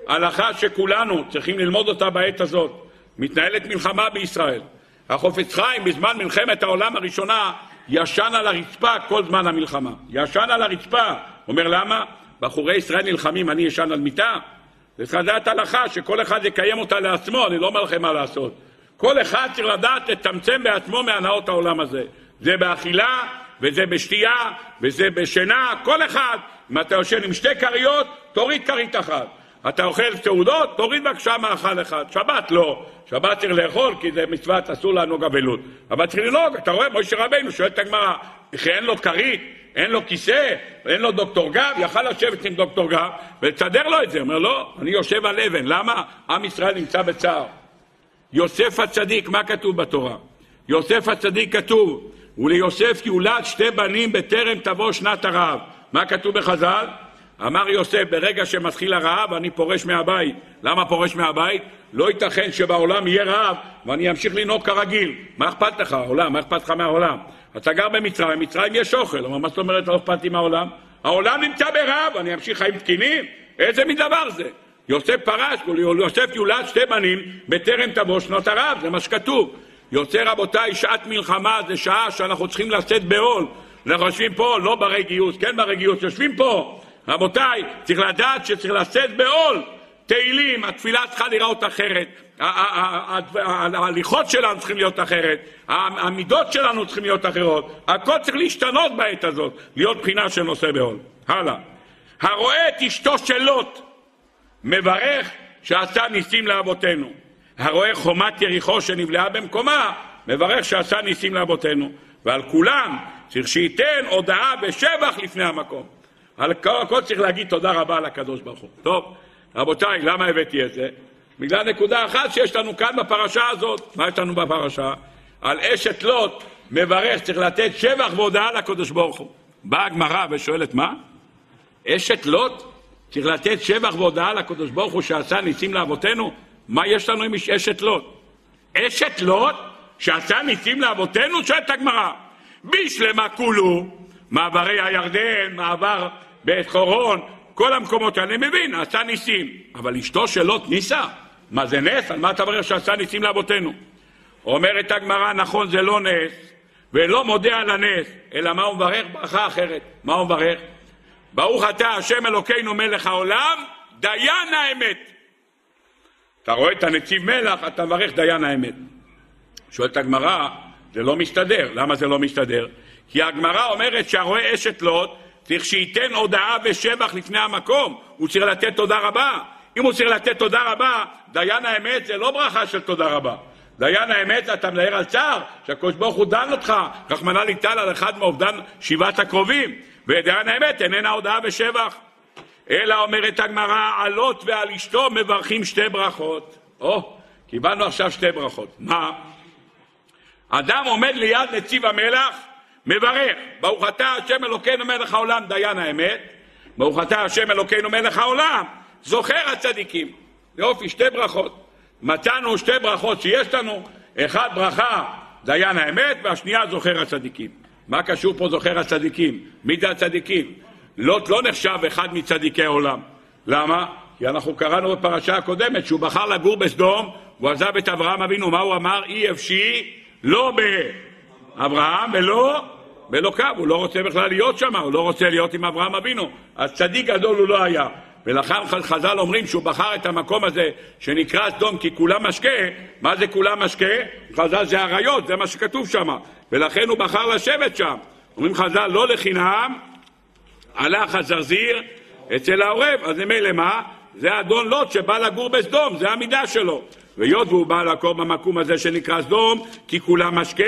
הלכה שכולנו צריכים ללמוד אותה בעת הזאת. מתנהלת מלחמה בישראל. החופץ חיים בזמן מלחמת העולם הראשונה ישן על הרצפה כל זמן המלחמה. ישן על הרצפה. אומר למה? בחורי ישראל נלחמים, אני ישן על מיטה? צריך לדעת הלכה שכל אחד יקיים אותה לעצמו, אני לא אומר לכם מה לעשות. כל אחד צריך לדעת לצמצם בעצמו מהנאות העולם הזה. זה באכילה, וזה בשתייה, וזה בשינה, כל אחד. אם אתה יושן עם שתי כריות, תוריד כרית אחת. אתה אוכל סעודות, תוריד בבקשה מאכל אחד. שבת לא. שבת צריך לאכול, כי זה מצוות, אסור לענוג אבלות. אבל צריך לנהוג, אתה רואה, משה רבינו שואל את הגמרא, וכי אין לו כרית, אין לו כיסא, אין לו דוקטור גב, יכל לשבת עם דוקטור גב ולסדר לו את זה. אומר, לא, אני יושב על אבן. למה? עם ישראל נמצא בצער. יוסף הצדיק, מה כתוב בתורה? יוסף הצדיק כתוב, וליוסף יולד שתי בנים בטרם תבוא שנת הרעב. מה כתוב בחז"ל? אמר יוסף, ברגע שמתחיל הרעב אני פורש מהבית. למה פורש מהבית? לא ייתכן שבעולם יהיה רעב ואני אמשיך לנהוג כרגיל. מה אכפת לך העולם? מה אכפת לך מהעולם? אתה גר במצרים, במצרים יש אוכל. אבל מה זאת אומרת לא אכפת לי מהעולם? העולם נמצא ברעב, אני אמשיך חיים תקינים? איזה מין דבר זה? יוסף פרש, יוסף יולד שתי בנים בטרם תבוא שנות הרעב, זה מה שכתוב. יוצא רבותיי, שעת מלחמה זה שעה שאנחנו צריכים לשאת בעול. אנחנו יושבים פה, לא ברי גיוס, כן ברי גיוס, יושבים פה. רבותיי, צריך לדעת שצריך לשאת בעול. תהילים, התפילה צריכה להיראות אחרת, ההליכות שלנו צריכים להיות אחרת, המידות שלנו צריכים להיות אחרות, הכל צריך להשתנות בעת הזאת, להיות בחינה של נושא בעול. הלאה. הרואה את אשתו של לוט, מברך שעשה ניסים לאבותינו. הרואה חומת יריחו שנבלעה במקומה, מברך שעשה ניסים לאבותינו. ועל כולם צריך שייתן הודעה בשבח לפני המקום. על הכל צריך להגיד תודה רבה לקדוש ברוך הוא. טוב, רבותיי, למה הבאתי את זה? בגלל נקודה אחת שיש לנו כאן בפרשה הזאת. מה יש לנו בפרשה? על אשת לוט מברך, צריך לתת שבח והודעה לקדוש ברוך הוא. באה הגמרא ושואלת מה? אשת לוט צריך לתת שבח והודעה לקדוש ברוך הוא שעשה ניסים לאבותינו? מה יש לנו עם אשת לוט? אשת לוט שעשה ניסים לאבותינו? שואלת הגמרא. בשלמה כולו, מעברי הירדן, מעבר בית חורון, כל המקומות האלה, מבין, עשה ניסים. אבל אשתו של לוט ניסה. מה זה נס? על מה אתה אומר שעשה ניסים לאבותינו? אומרת הגמרא, נכון, זה לא נס, ולא מודה על הנס, אלא מה הוא מברך? ברכה אחרת. מה הוא מברך? ברוך אתה השם אלוקינו מלך העולם, דיין האמת. אתה רואה את הנציב מלח, אתה מברך דיין האמת. שואלת הגמרא, זה לא מסתדר. למה זה לא מסתדר? כי הגמרא אומרת שהרואה אשת לוט צריך שייתן הודעה ושבח לפני המקום, הוא צריך לתת תודה רבה. אם הוא צריך לתת תודה רבה, דיין האמת זה לא ברכה של תודה רבה. דיין האמת אתה מנהר על צער, שהקדוש ברוך הוא דן אותך, רחמנא ליטל על אחד מאובדן שבעת הקרובים. ודיין האמת איננה הודעה ושבח. אלא אומרת הגמרא, על לוט ועל אשתו מברכים שתי ברכות. או, קיבלנו עכשיו שתי ברכות. מה? אדם עומד ליד נציב המלח, מברך, ברוך אתה השם אלוקינו מלך העולם דיין האמת, ברוך אתה השם אלוקינו מלך העולם, זוכר הצדיקים. יופי, שתי ברכות. מצאנו שתי ברכות שיש לנו, אחד ברכה דיין האמת והשנייה זוכר הצדיקים. מה קשור פה זוכר הצדיקים? מי זה הצדיקים? לוט לא נחשב אחד מצדיקי העולם. למה? כי אנחנו קראנו בפרשה הקודמת שהוא בחר לגור בסדום, הוא עזב את אברהם אבינו, מה הוא אמר? אי אפשי לא באברהם ולא באלוקיו, הוא לא רוצה בכלל להיות שם, הוא לא רוצה להיות עם אברהם אבינו. אז צדיק גדול הוא לא היה. ולכן חז"ל אומרים שהוא בחר את המקום הזה שנקרא סדום כי כולם משקה, מה זה כולם משקה? חז"ל זה אריות, זה מה שכתוב שם, ולכן הוא בחר לשבת שם. אומרים חז"ל לא לחינם, הלך הזרזיר אצל העורב, אז ממילא מה? זה אדון לוט שבא לגור בסדום, זה המידה שלו. והיות והוא בא לעקור במקום הזה שנקרא סדום, כי כולם משקה,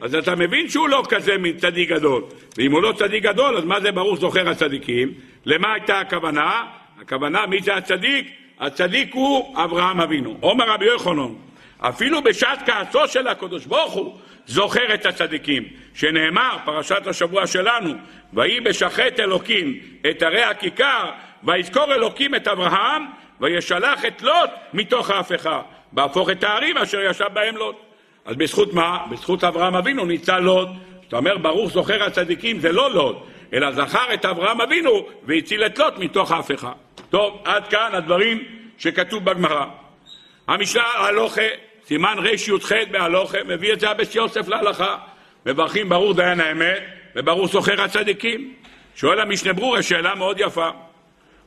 אז אתה מבין שהוא לא כזה צדיק גדול. ואם הוא לא צדיק גדול, אז מה זה ברוך זוכר הצדיקים? למה הייתה הכוונה? הכוונה, מי זה הצדיק? הצדיק הוא אברהם אבינו. עומר רבי יוחנן, אפילו בשעת כעסו של הקדוש ברוך הוא זוכר את הצדיקים, שנאמר, פרשת השבוע שלנו, ויהי בשחט אלוקים את ערי הכיכר, ויזכור אלוקים את אברהם, וישלח את לוט מתוך ההפכה, בהפוך את הערים אשר ישב בהם לוט. אז בזכות מה? בזכות אברהם אבינו ניצל לוט. אתה אומר, ברוך זוכר הצדיקים, זה לא לוט, אלא זכר את אברהם אבינו והציל את לוט מתוך ההפכה. טוב, עד כאן הדברים שכתוב בגמרא. המשנה הלוכה, סימן רי"ח בהלוכה, מביא את זה הבס יוסף להלכה. מברכים ברור דיין האמת וברור סוחר הצדיקים. שואל המשנה ברורה שאלה מאוד יפה.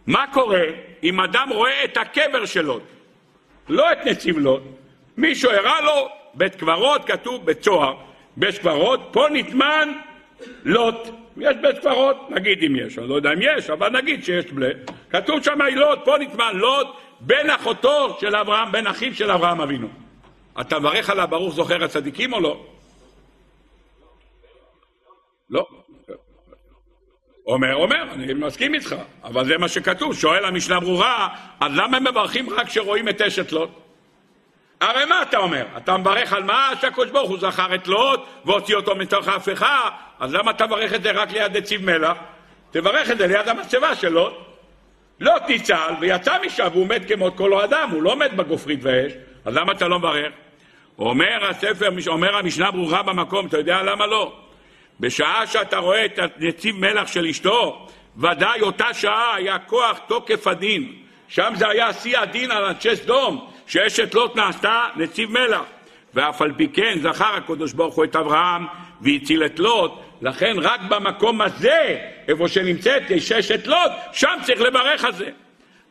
מה קורה אם אדם רואה את הקבר שלו, לא את נציב לוט, מישהו הראה לו בית קברות, כתוב בית צוהר, בית קברות, פה נטמן לוט, יש בית קברות, נגיד אם יש, אני לא יודע אם יש, אבל נגיד שיש בלה. כתוב שם לוט, פה נטמן לוט, בן אחותו של אברהם, בן אחיו של אברהם אבינו. אתה מברך עליו ברוך זוכר הצדיקים או לא? לא. אומר, אומר, אני מסכים איתך, אבל זה מה שכתוב. שואל המשנה ברורה, אז למה הם מברכים רק כשרואים את אשת לוט? הרי מה אתה אומר? אתה מברך על מה? שהקדוש ברוך הוא זכר את לוט והוציא אותו מתוך ההפכה, אז למה אתה מברך את זה רק ליד נציב מלח? תברך את זה ליד המצבה של לוט. לוט ניצל ויצא משם והוא מת כמו כל אדם, הוא לא מת בגופרית ואש, אז למה אתה לא מברך? אומר הספר, אומר המשנה ברורה במקום, אתה יודע למה לא? בשעה שאתה רואה את נציב מלח של אשתו, ודאי אותה שעה היה כוח תוקף הדין. שם זה היה שיא הדין על אנשי סדום, שאשת לוט נעשתה נציב מלח. ואף על פי כן זכר הקדוש ברוך הוא את אברהם והציל את לוט, לכן רק במקום הזה, איפה שנמצאת יש אשת לוט, שם צריך לברך על זה.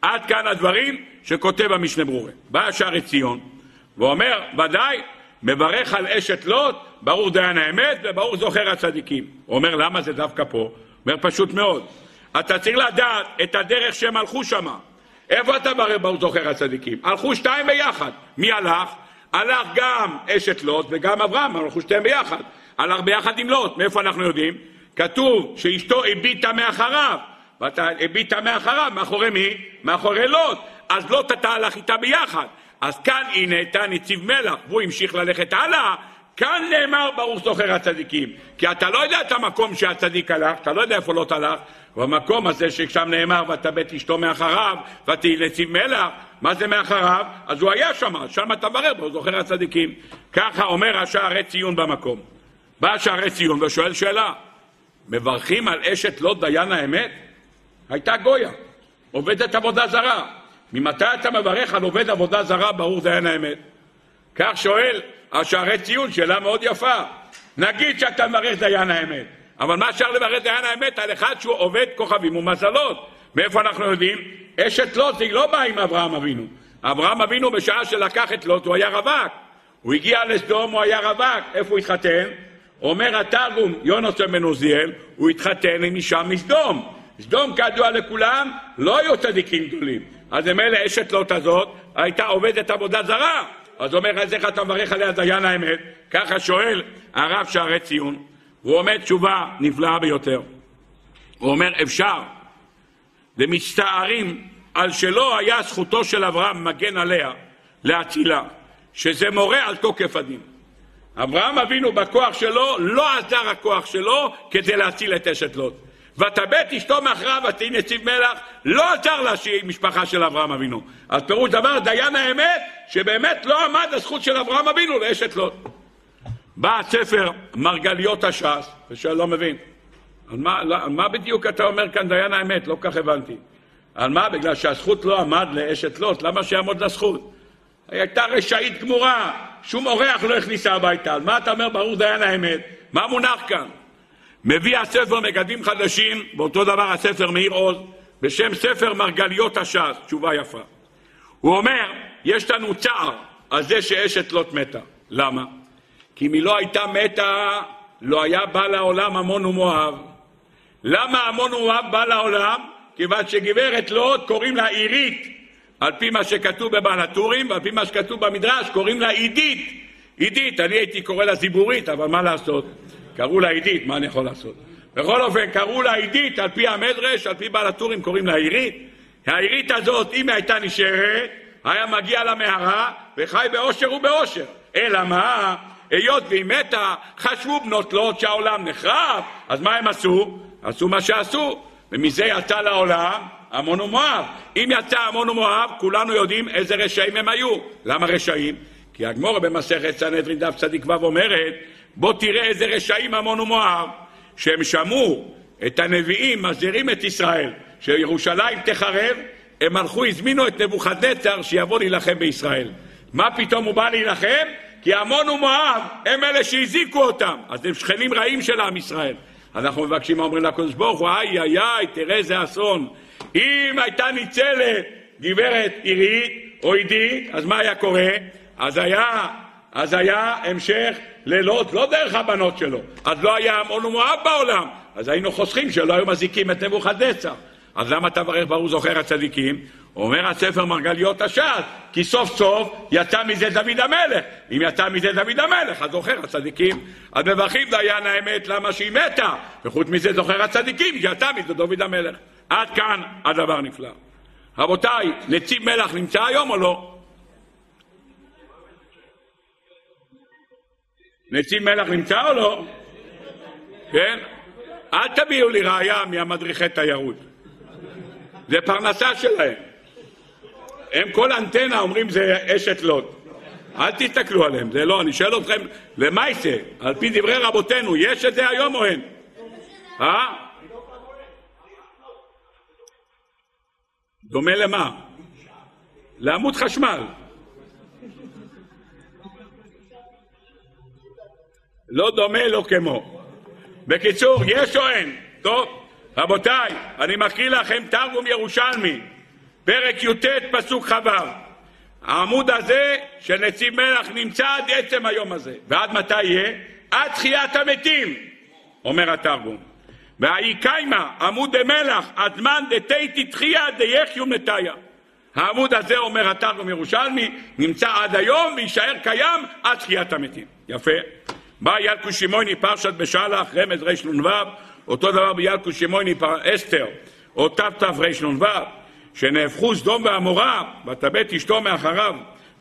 עד כאן הדברים שכותב המשנה ברורה. בא שערי ציון ואומר, ודאי, מברך על אשת לוט, ברור דיין האמת וברור זוכר הצדיקים. הוא אומר, למה זה דווקא פה? הוא אומר, פשוט מאוד. אתה צריך לדעת את הדרך שהם הלכו שמה. איפה אתה ברוך זוכר הצדיקים? הלכו שתיים ביחד. מי הלך? הלך גם אשת לוט וגם אברהם, הלכו שתיהם ביחד. הלך ביחד עם לוט. מאיפה אנחנו יודעים? כתוב שאשתו הביטה מאחריו. ואתה הביטה מאחריו, מאחורי מי? מאחורי לוט. אז לוט אתה הלך איתה ביחד. אז כאן הנה הייתה נציב מלח, והוא המשיך ללכת הלאה, כאן נאמר ברוך זוכר הצדיקים. כי אתה לא יודע את המקום שהצדיק הלך, אתה לא יודע איפה לא הלך, במקום הזה ששם נאמר ותבט אשתו מאחריו ותהי נציב מלח, מה זה מאחריו? אז הוא היה שם, שם אתה מברר ברוך זוכר הצדיקים. ככה אומר השערי ציון במקום. בא שערי ציון ושואל שאלה, מברכים על אשת לוט דיין האמת? הייתה גויה, עובדת עבודה זרה. ממתי אתה מברך על עובד עבודה זרה ברור דיין האמת? כך שואל השערי ציון, שאלה מאוד יפה. נגיד שאתה מברך דיין האמת, אבל מה אפשר לברך דיין האמת על אחד שהוא עובד כוכבים ומזלות? מאיפה אנחנו יודעים? אשת לוט היא לא באה עם אברהם אבינו. אברהם אבינו בשעה שלקח את לוט הוא היה רווק. הוא הגיע לסדום, הוא היה רווק. איפה הוא התחתן? אומר התרגום, יונתן בן עוזיאל, הוא התחתן עם אישה מסדום. סדום כידוע לכולם לא היו צדיקים גדולים. אז ממילא אשת לוט הזאת הייתה עובדת עבודה זרה. אז אומר, אז איך אתה מברך עליה דיין האמת? ככה שואל הרב שערי ציון, והוא אומר תשובה נפלאה ביותר. הוא אומר, אפשר, ומצטערים על שלא היה זכותו של אברהם מגן עליה להצילה, שזה מורה על תוקף הדין. אברהם אבינו בכוח שלו, לא עזר הכוח שלו כדי להציל את אשת לוט. ותבט אשתו מאחריו ותהי נציב מלח, לא עזר לה שהיא משפחה של אברהם אבינו. אז פירוש דבר, דיין האמת, שבאמת לא עמד הזכות של אברהם אבינו לאשת לוט. בא הספר מרגליות הש"ס, ושאני לא מבין, על מה, לא, על מה בדיוק אתה אומר כאן דיין האמת? לא כך הבנתי. על מה? בגלל שהזכות לא עמד לאשת לוט, למה שיעמוד לזכות? היא הייתה רשאית גמורה, שום אורח לא הכניסה הביתה. על מה אתה אומר ברור דיין האמת? מה מונח כאן? מביא הספר מגדים חדשים, באותו דבר הספר מאיר עוז, בשם ספר מרגליות הש"ס, תשובה יפה. הוא אומר, יש לנו צער על זה שאשת לוט מתה. למה? כי אם היא לא הייתה מתה, לא היה בא לעולם עמון ומואב. למה עמון ומואב בא לעולם? כיוון שגברת לוט קוראים לה עירית, על פי מה שכתוב בבעל הטורים, ועל פי מה שכתוב במדרש, קוראים לה עידית. עידית, אני הייתי קורא לה זיבורית, אבל מה לעשות? קראו לה עידית, מה אני יכול לעשות? בכל אופן, קראו לה עידית, על פי המדרש, על פי בעל הטורים קוראים לה עירית. העירית הזאת, אם היא הייתה נשארת, היה מגיע למערה וחי באושר ובאושר. אלא מה? היות והיא מתה, חשבו בנות לוט שהעולם נחרב, אז מה הם עשו? עשו מה שעשו, ומזה יצא לעולם עמון ומואב. אם יצא עמון ומואב, כולנו יודעים איזה רשעים הם היו. למה רשעים? כי הגמורה במסכת סנהדרין דף צדיק ו' אומרת בוא תראה איזה רשעים עמון ומואב, שהם שמעו את הנביאים מזהירים את ישראל שירושלים תחרב, הם הלכו, הזמינו את נבוכדנצר שיבוא להילחם בישראל. מה פתאום הוא בא להילחם? כי עמון ומואב הם אלה שהזיקו אותם, אז הם שכנים רעים של עם ישראל. אנחנו מבקשים, אומרים לקדוש ברוך הוא, איי איי איי, תראה איזה אסון. אם הייתה ניצלת גברת עירית או עידית, אז מה היה קורה? אז היה אז היה המשך לילות, לא דרך הבנות שלו. אז לא היה המון ומואב בעולם. אז היינו חוסכים שלא היו מזיקים את נבוכדנצר. אז למה אתה מברך ברוך זוכר הצדיקים? אומר הספר מרגליות הש"ס, כי סוף סוף יצא מזה דוד המלך. אם יצא מזה דוד המלך, אז זוכר הצדיקים. אז מברכים דיין האמת למה שהיא מתה, וחוץ מזה זוכר הצדיקים, שיצא מזה דוד המלך. עד כאן הדבר נפלא. רבותיי, נציב מלח נמצא היום או לא? נציב מלח נמצא או לא? כן? אל תביאו לי ראייה מהמדריכי תיירות. זה פרנסה שלהם. הם כל אנטנה אומרים זה אשת לוד. אל תסתכלו עליהם, זה לא, אני שואל אתכם, למה זה? על פי דברי רבותינו, יש את זה היום או אין? אה? דומה למה? לעמוד חשמל. לא דומה, לא כמו. בקיצור, יש או אין? טוב, רבותיי, אני מקריא לכם תרגום ירושלמי, פרק י"ט, פסוק כ"ו. העמוד הזה של נציב מלח נמצא עד עצם היום הזה. ועד מתי יהיה? עד תחיית המתים, אומר התרגום. והאי קיימה עמוד דמלח אדמן דתיתי תחייה דייחיום נתיה. העמוד הזה, אומר התרגום ירושלמי, נמצא עד היום ויישאר קיים עד תחיית המתים. יפה. בא ילקו שמעוני פרשת בשלח, רמז רנ"ו, אותו דבר ביילקו שמעוני אסתר, או תתרנ"ו, שנהפכו סדום ועמורה, ותבט אשתו מאחריו,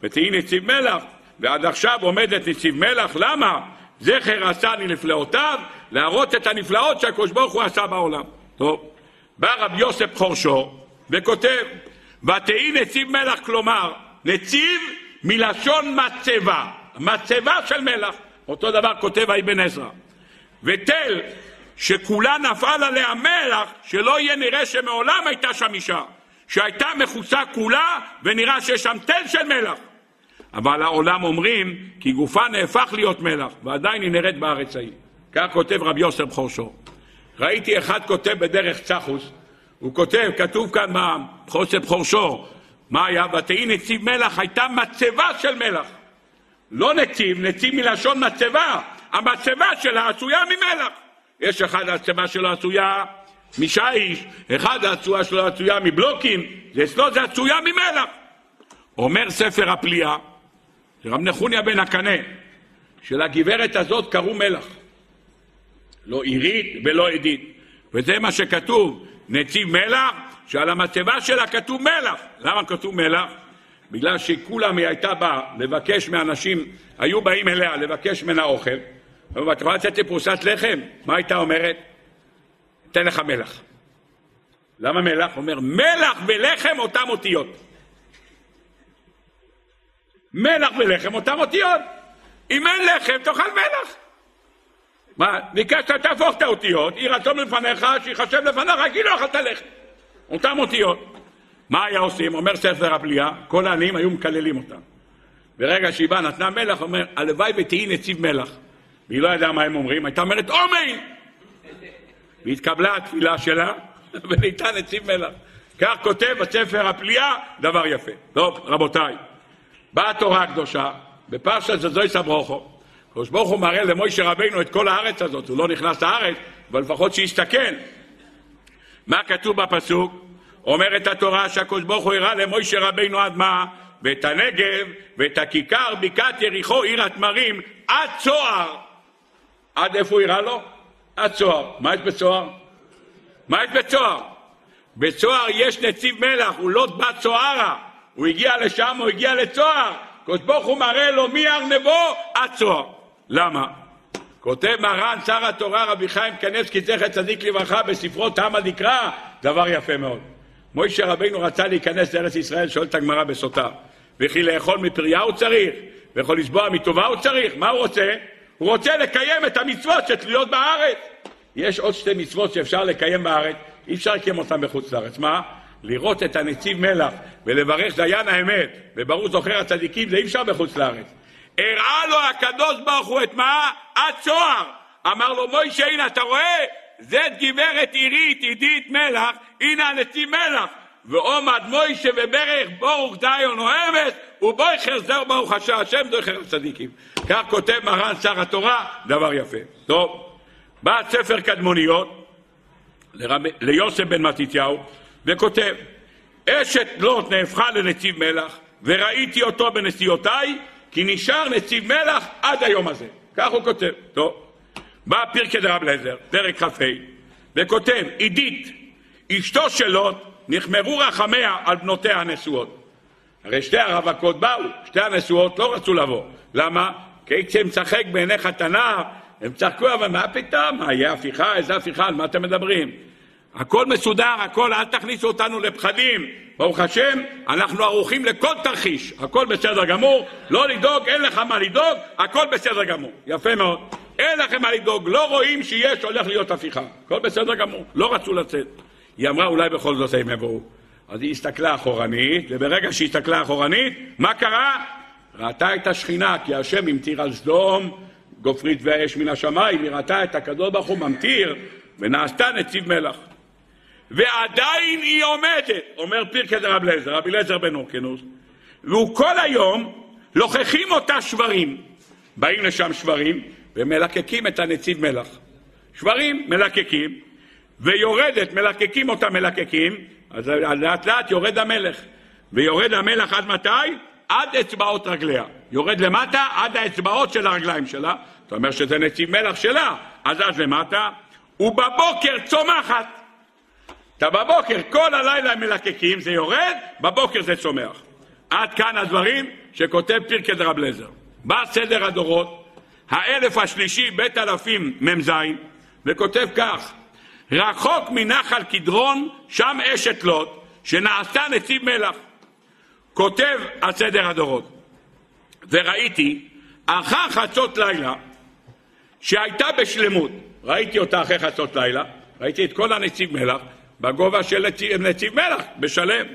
ותהי נציב מלח, ועד עכשיו עומדת נציב מלח, למה? זכר עשני לפלאותיו, להראות את הנפלאות שהקדוש ברוך הוא עשה בעולם. טוב, בא רבי יוסף חורשו וכותב, ותהי נציב מלח, כלומר, נציב מלשון מצבה, מצבה של מלח. אותו דבר כותב האבן עזרא. ותל שכולה נפל עליה מלח, שלא יהיה נראה שמעולם הייתה שם אישה, שהייתה מכוסה כולה ונראה שיש שם תל של מלח. אבל העולם אומרים כי גופה נהפך להיות מלח, ועדיין היא נראית בארץ ההיא. כך כותב רבי יוסף חורשו. ראיתי אחד כותב בדרך צחוס, הוא כותב, כתוב כאן בחוסף חורשו, מה היה? ותהי נציב מלח, הייתה מצבה של מלח. לא נציב, נציב מלשון מצבה. המצבה שלה עשויה ממלח. יש אחד המצבה שלו עשויה משיש, אחד הצורה שלו עשויה מבלוקים, ואצלו זה עשויה ממלח. אומר ספר הפליאה, רב נחוניה בן הקנה, שלגברת הזאת קראו מלח. לא עירית ולא עדית. וזה מה שכתוב, נציב מלח, שעל המצבה שלה כתוב מלח. למה כתוב מלח? בגלל שכולם היא הייתה באה לבקש מאנשים, היו באים אליה לבקש ממנה אוכל, ואת יכולה לתת לי פרוסת לחם? מה הייתה אומרת? אתן לך מלח. למה מלח? אומר, מלח ולחם אותם אותיות. מלח ולחם אותם אותיות. אם אין לחם, תאכל מלח. מה, ביקשת תהפוך את האותיות, יהי רצון לפניך, שיחשב לפניך, כי לא אכלת לחם. אותם אותיות. מה היה עושים? אומר ספר הפליאה, כל העניים היו מקללים אותם. ברגע שהיא באה, נתנה מלח, אומר, הלוואי ותהיי נציב מלח. והיא לא ידעה מה הם אומרים, הייתה אומרת, אומי! והתקבלה התפילה שלה, ונהייתה נציב מלח. כך כותב בספר הפליאה, דבר יפה. טוב, רבותיי, באה התורה הקדושה, בפרשת זזוי סברוכו, הקדוש ברוך הוא מראה למוישה רבינו את כל הארץ הזאת, הוא לא נכנס לארץ, אבל לפחות שיסתכן. מה כתוב בפסוק? אומרת התורה שהקדוש ברוך הוא הראה למוישה רבינו עד מה? ואת הנגב ואת הכיכר בקעת יריחו עיר התמרים עד צוהר. עד איפה הוא הראה לו? עד צוהר. מה יש בצוהר? מה יש בצוהר? בצוהר יש נציב מלח, הוא לא בא צוהרה. הוא הגיע לשם, הוא הגיע לצוהר. הקדוש ברוך הוא מראה לו מארנבו עד צוהר. למה? כותב מרן שר התורה רבי חיים קנבסקי זכר צדיק לברכה בספרו תמה נקרא דבר יפה מאוד. מוישה רבינו רצה להיכנס לארץ ישראל, שואלת הגמרא בסוטה. וכי לאכול מפריה הוא צריך? ויכול לשבוע מטובה הוא צריך? מה הוא רוצה? הוא רוצה לקיים את המצוות שתלויות בארץ. יש עוד שתי מצוות שאפשר לקיים בארץ, אי אפשר לקיים אותן בחוץ לארץ. מה? לראות את הנציב מלח ולברך דיין האמת, וברור זוכר הצדיקים, זה אי אפשר בחוץ לארץ. הראה לו הקדוש ברוך הוא את מה? עד צוהר. אמר לו, מוישה, הנה, אתה רואה? זאת גברת עירית, עידית מלח, הנה הנציב מלח. ועומד מוישה וברך ברוך דיון או אמס, ובויכר זר ברוך השם, השם דויכר הצדיקים. כך כותב מרן שר התורה, דבר יפה. טוב, בא ספר קדמוניות לרב... ליוסף בן מתתיהו וכותב אשת לוט נהפכה לנציב מלח וראיתי אותו בנסיעותיי כי נשאר נציב מלח עד היום הזה. כך הוא כותב. טוב. בא פרקי דרב לזר, פרק כ"ה, וכותב, עידית, אשתו של לוט, נחמרו רחמיה על בנותיה הנשואות. הרי שתי הרווקות באו, שתי הנשואות לא רצו לבוא. למה? כי כשהם משחק בעיני חתנה, הם צחקו, אבל מה פתאום? מה, יהיה הפיכה? איזה הפיכה? על מה אתם מדברים? הכל מסודר, הכל, אל תכניסו אותנו לפחדים. ברוך השם, אנחנו ערוכים לכל תרחיש. הכל בסדר גמור, לא לדאוג, אין לך מה לדאוג, הכל בסדר גמור. יפה מאוד. אין לכם מה לדאוג, לא רואים שיש, הולך להיות הפיכה. הכל בסדר גמור, לא רצו לצאת. היא אמרה, אולי בכל זאת הם יבואו. אז היא הסתכלה אחורנית, וברגע שהיא הסתכלה אחורנית, מה קרה? ראתה את השכינה, כי השם המטיר על סדום, גופרית והאש מן השמיים, היא ראתה את הקדוש ברוך הוא ממטיר, ונעשתה נציב מלח. ועדיין היא עומדת, אומר פרקי דרב לזר, רבי לזר בן אורקנוס, והוא כל היום לוכחים אותה שברים. באים לשם שברים ומלקקים את הנציב מלח. שברים מלקקים, ויורדת, מלקקים אותה מלקקים, אז לאט לאט יורד המלך. ויורד המלח עד מתי? עד אצבעות רגליה. יורד למטה עד האצבעות של הרגליים שלה. זאת אומרת שזה נציב מלח שלה, אז עד למטה. ובבוקר צומחת. אתה בבוקר, כל הלילה הם מלקקים, זה יורד, בבוקר זה צומח. עד כאן הדברים שכותב פרקי דרב לזר. בא סדר הדורות, האלף השלישי, בית אלפים מ"ז, וכותב כך: רחוק מנחל קדרון, שם אשת לוט, שנעשתה נציב מלח. כותב על סדר הדורות, וראיתי אחר חצות לילה, שהייתה בשלמות, ראיתי אותה אחרי חצות לילה, ראיתי את כל הנציב מלח, בגובה של נציב מלח, בשלם.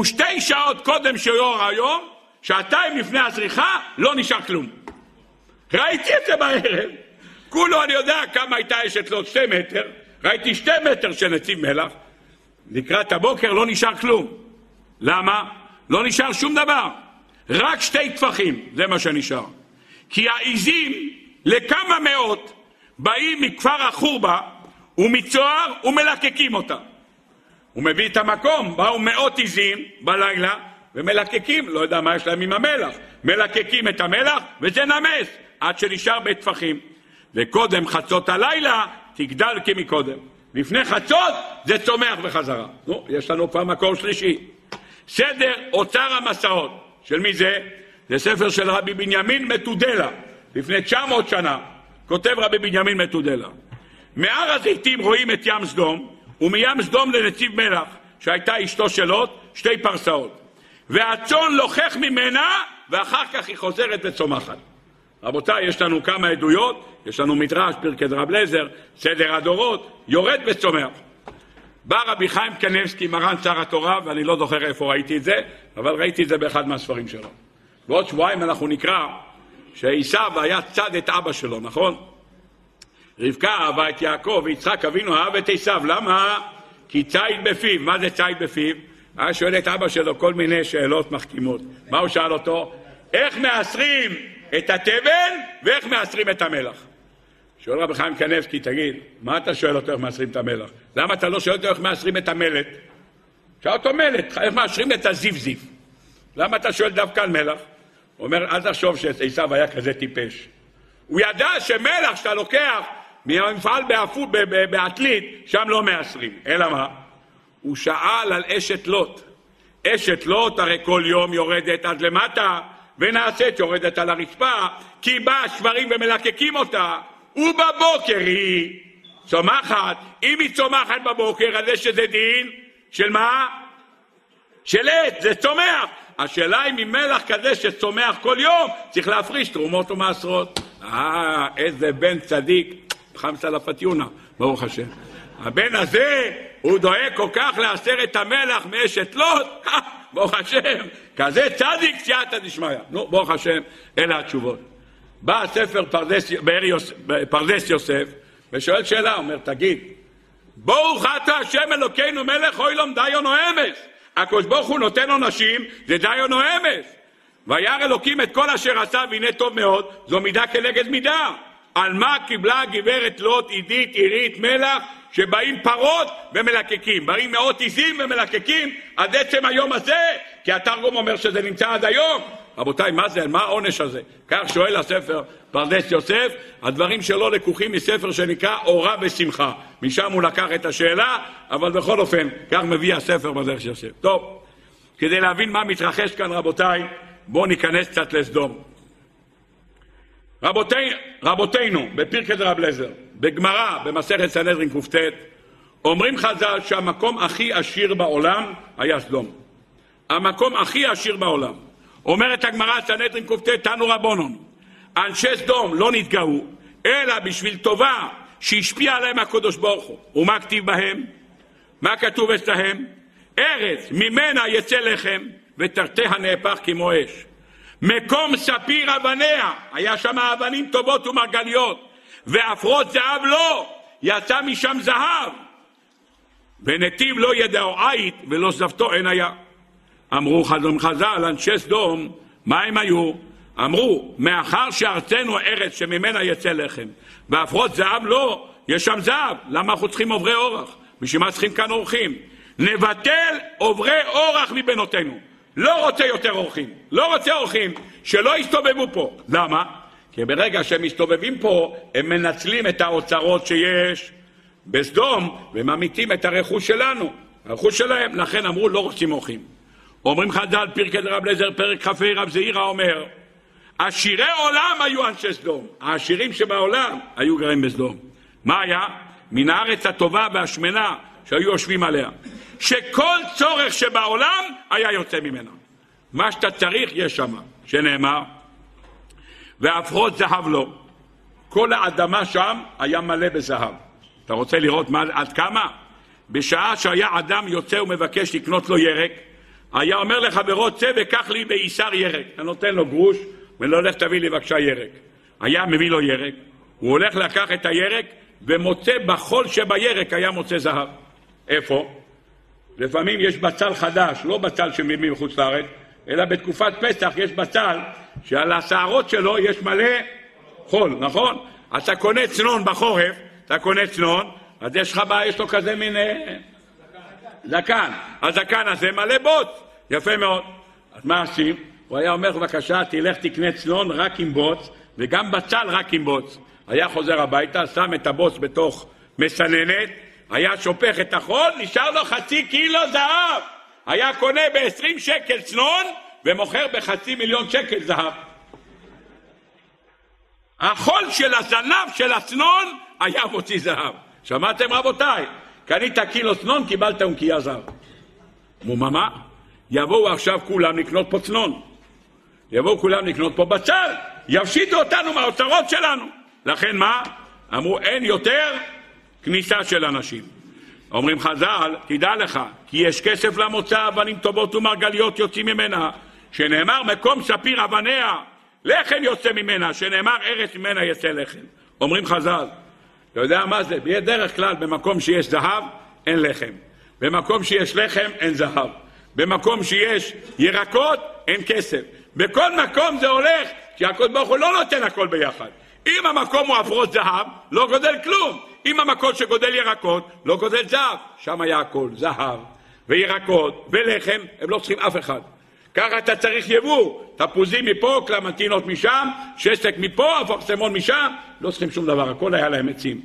ושתי שעות קודם שיור היום, שעתיים לפני הזריחה, לא נשאר כלום. ראיתי את זה בערב. כולו אני יודע כמה הייתה אשת לו שתי מטר, ראיתי שתי מטר של נציב מלח, לקראת הבוקר לא נשאר כלום. למה? לא נשאר שום דבר. רק שתי טפחים, זה מה שנשאר. כי העיזים לכמה מאות באים מכפר החורבה ומצוהר ומלקקים אותה. הוא מביא את המקום, באו מאות עיזים בלילה ומלקקים, לא יודע מה יש להם עם המלח, מלקקים את המלח וזה נמס עד שנשאר בטפחים. וקודם חצות הלילה תגדל כמקודם. לפני חצות זה צומח בחזרה. נו, יש לנו כבר מקור שלישי. סדר אוצר המסעות, של מי זה? זה ספר של רבי בנימין מתודלה, לפני 900 שנה, כותב רבי בנימין מתודלה. מהר הזיתים רואים את ים סדום, ומים סדום לנציב מלח, שהייתה אשתו של לוט, שתי פרסאות. והצאן לוחך ממנה, ואחר כך היא חוזרת וצומחת. רבותיי, יש לנו כמה עדויות, יש לנו מדרש, פרקי דרב לזר, סדר הדורות, יורד וצומח. בא רבי חיים קנבסקי, מרן שר התורה, ואני לא זוכר איפה ראיתי את זה, אבל ראיתי את זה באחד מהספרים שלו. בעוד שבועיים אנחנו נקרא שעשו היה צד את אבא שלו, נכון? רבקה אהבה את יעקב, ויצחק אבינו אהב את עשו. למה? כי ציד בפיו. מה זה ציד בפיו? היה שואל את אבא שלו כל מיני שאלות מחכימות. מה הוא שאל אותו? איך מעשרים את התבן ואיך מעשרים את המלח? שואל רבי חיים קנבסקי, תגיד, מה אתה שואל אותו איך מעשרים את המלח? למה אתה לא שואל אותו איך מעשרים את המלט? שאל אותו מלט, איך מעשרים את הזיפזיף? למה אתה שואל דווקא על מלח? הוא אומר, אל תחשוב שעשו היה כזה טיפש. הוא ידע שמלח שאתה לוקח מהמפעל בעתלית, שם לא מעשרים. אלא מה? הוא שאל על אשת לוט. אשת לוט הרי כל יום יורדת עד למטה, ונעשית יורדת על הרצפה, כי באה שברים ומלקקים אותה, ובבוקר היא צומחת. אם היא צומחת בבוקר, אז יש איזה דין של מה? של עץ, זה צומח. השאלה אם ממלח כזה שצומח כל יום, צריך להפריש תרומות ומעשרות. אה, איזה בן צדיק. חמסה לפטיונה, ברוך השם. הבן הזה, הוא דואג כל כך לעשרת המלח מאשת לוט, ברוך השם, כזה צדיק סייעתא דשמיא. נו, ברוך השם, אלה התשובות. בא הספר פרדס, יוסף, פרדס יוסף ושואל שאלה, אומר, תגיד, ברוך אתה השם אלוקינו מלך העולם דיין האמת. הקדוש ברוך הוא נותן עונשים, זה דיין האמת. וירא אלוקים את כל אשר עשה והנה טוב מאוד, זו מידה כנגד מידה. על מה קיבלה גברת לוט, עידית, עירית, מלח, שבאים פרות ומלקקים, באים מאות עיזים ומלקקים עד עצם היום הזה, כי התרגום אומר שזה נמצא עד היום. רבותיי, מה זה, מה העונש הזה? כך שואל הספר פרדס יוסף, הדברים שלו לקוחים מספר שנקרא אורה ושמחה. משם הוא לקח את השאלה, אבל בכל אופן, כך מביא הספר בדרך יוסף. טוב, כדי להבין מה מתרחש כאן, רבותיי, בואו ניכנס קצת לסדום. רבותי, רבותינו, בפרקי דרב לזר, בגמרא, במסכת סנהדרין קט, אומרים חז"ל שהמקום הכי עשיר בעולם היה סדום. המקום הכי עשיר בעולם. אומרת הגמרא, סנהדרין קט, תנו רבונון, אנשי סדום לא נתגאו, אלא בשביל טובה שהשפיע עליהם הקדוש ברוך הוא. ומה כתיב בהם? מה כתוב אצלהם? ארץ ממנה יצא לחם ותרתי הנהפך כמו אש. מקום ספיר אבניה, היה שם אבנים טובות ומרגליות, ועפרות זהב לא, יצא משם זהב. ונתיב לא ידעו עית ולא זבתו אין היה. אמרו חזון חז"ל, אנשי סדום, מה הם היו? אמרו, מאחר שארצנו ארץ שממנה יצא לחם, ועפרות זהב לא, יש שם זהב, למה אנחנו צריכים עוברי אורח? בשביל מה צריכים כאן אורחים? נבטל עוברי אורח מבנותינו. לא רוצה יותר אורחים, לא רוצה אורחים שלא יסתובבו פה. למה? כי ברגע שהם מסתובבים פה, הם מנצלים את האוצרות שיש בסדום וממיתים את הרכוש שלנו, הרכוש שלהם. לכן אמרו, לא רוצים אורחים. אומרים חז"ל, פרקי דרב לזר, פרק כ"ה, רב זעירא אומר, עשירי עולם היו אנשי סדום. העשירים שבעולם היו גרים בסדום. מה היה? מן הארץ הטובה והשמנה שהיו יושבים עליה. שכל צורך שבעולם היה יוצא ממנה. מה שאתה צריך יש שם, שנאמר, והפרות זהב לו. כל האדמה שם היה מלא בזהב. אתה רוצה לראות מה, עד כמה? בשעה שהיה אדם יוצא ומבקש לקנות לו ירק, היה אומר לחברו, צא וקח לי בעיסר ירק. אתה נותן לו גרוש, ולא הולך תביא לי בבקשה ירק. היה מביא לו ירק, הוא הולך לקח את הירק, ומוצא בחול שבירק היה מוצא זהב. איפה? לפעמים יש בצל חדש, לא בצל שמביאים מחוץ לארץ, אלא בתקופת פסח יש בצל שעל השערות שלו יש מלא חול, נכון? אז אתה קונה צנון בחורף, אתה קונה צנון, אז יש לך בעיה, יש לו כזה מין אה, זקן. הזקן הזה מלא בוץ, יפה מאוד. אז מה עושים? הוא היה אומר, בבקשה, תלך תקנה צנון רק עם בוץ, וגם בצל רק עם בוץ. היה חוזר הביתה, שם את הבוץ בתוך מסננת, היה שופך את החול, נשאר לו חצי קילו זהב. היה קונה ב-20 שקל צנון ומוכר בחצי מיליון שקל זהב. החול של הזנב של הצנון היה מוציא זהב. שמעתם רבותיי? קנית קילו צנון, קיבלת אונקייה זהב. מוממה, יבואו עכשיו כולם לקנות פה צנון. יבואו כולם לקנות פה בצל, יפשיטו אותנו מהאוצרות שלנו. לכן מה? אמרו אין יותר כניסה של אנשים. אומרים חז"ל, תדע לך, כי יש כסף למוצא, אבנים טובות ומרגליות יוצאים ממנה, שנאמר מקום ספיר אבניה, לחם יוצא ממנה, שנאמר ארץ ממנה יצא לחם. אומרים חז"ל, אתה יודע מה זה? בדרך כלל במקום שיש זהב, אין לחם. במקום שיש לחם, אין זהב. במקום שיש ירקות, אין כסף. בכל מקום זה הולך, כי הקדוש ברוך הוא לא נותן הכל ביחד. אם המקום הוא הפרות זהב, לא גודל כלום. אם המקום שגודל ירקות, לא גודל זהב. שם היה הכל, זהב וירקות ולחם, הם לא צריכים אף אחד. ככה אתה צריך יבוא, תפוזים מפה, קלמנטינות משם, שסק מפה, אפרסמון משם, לא צריכים שום דבר, הכל היה להם עצים.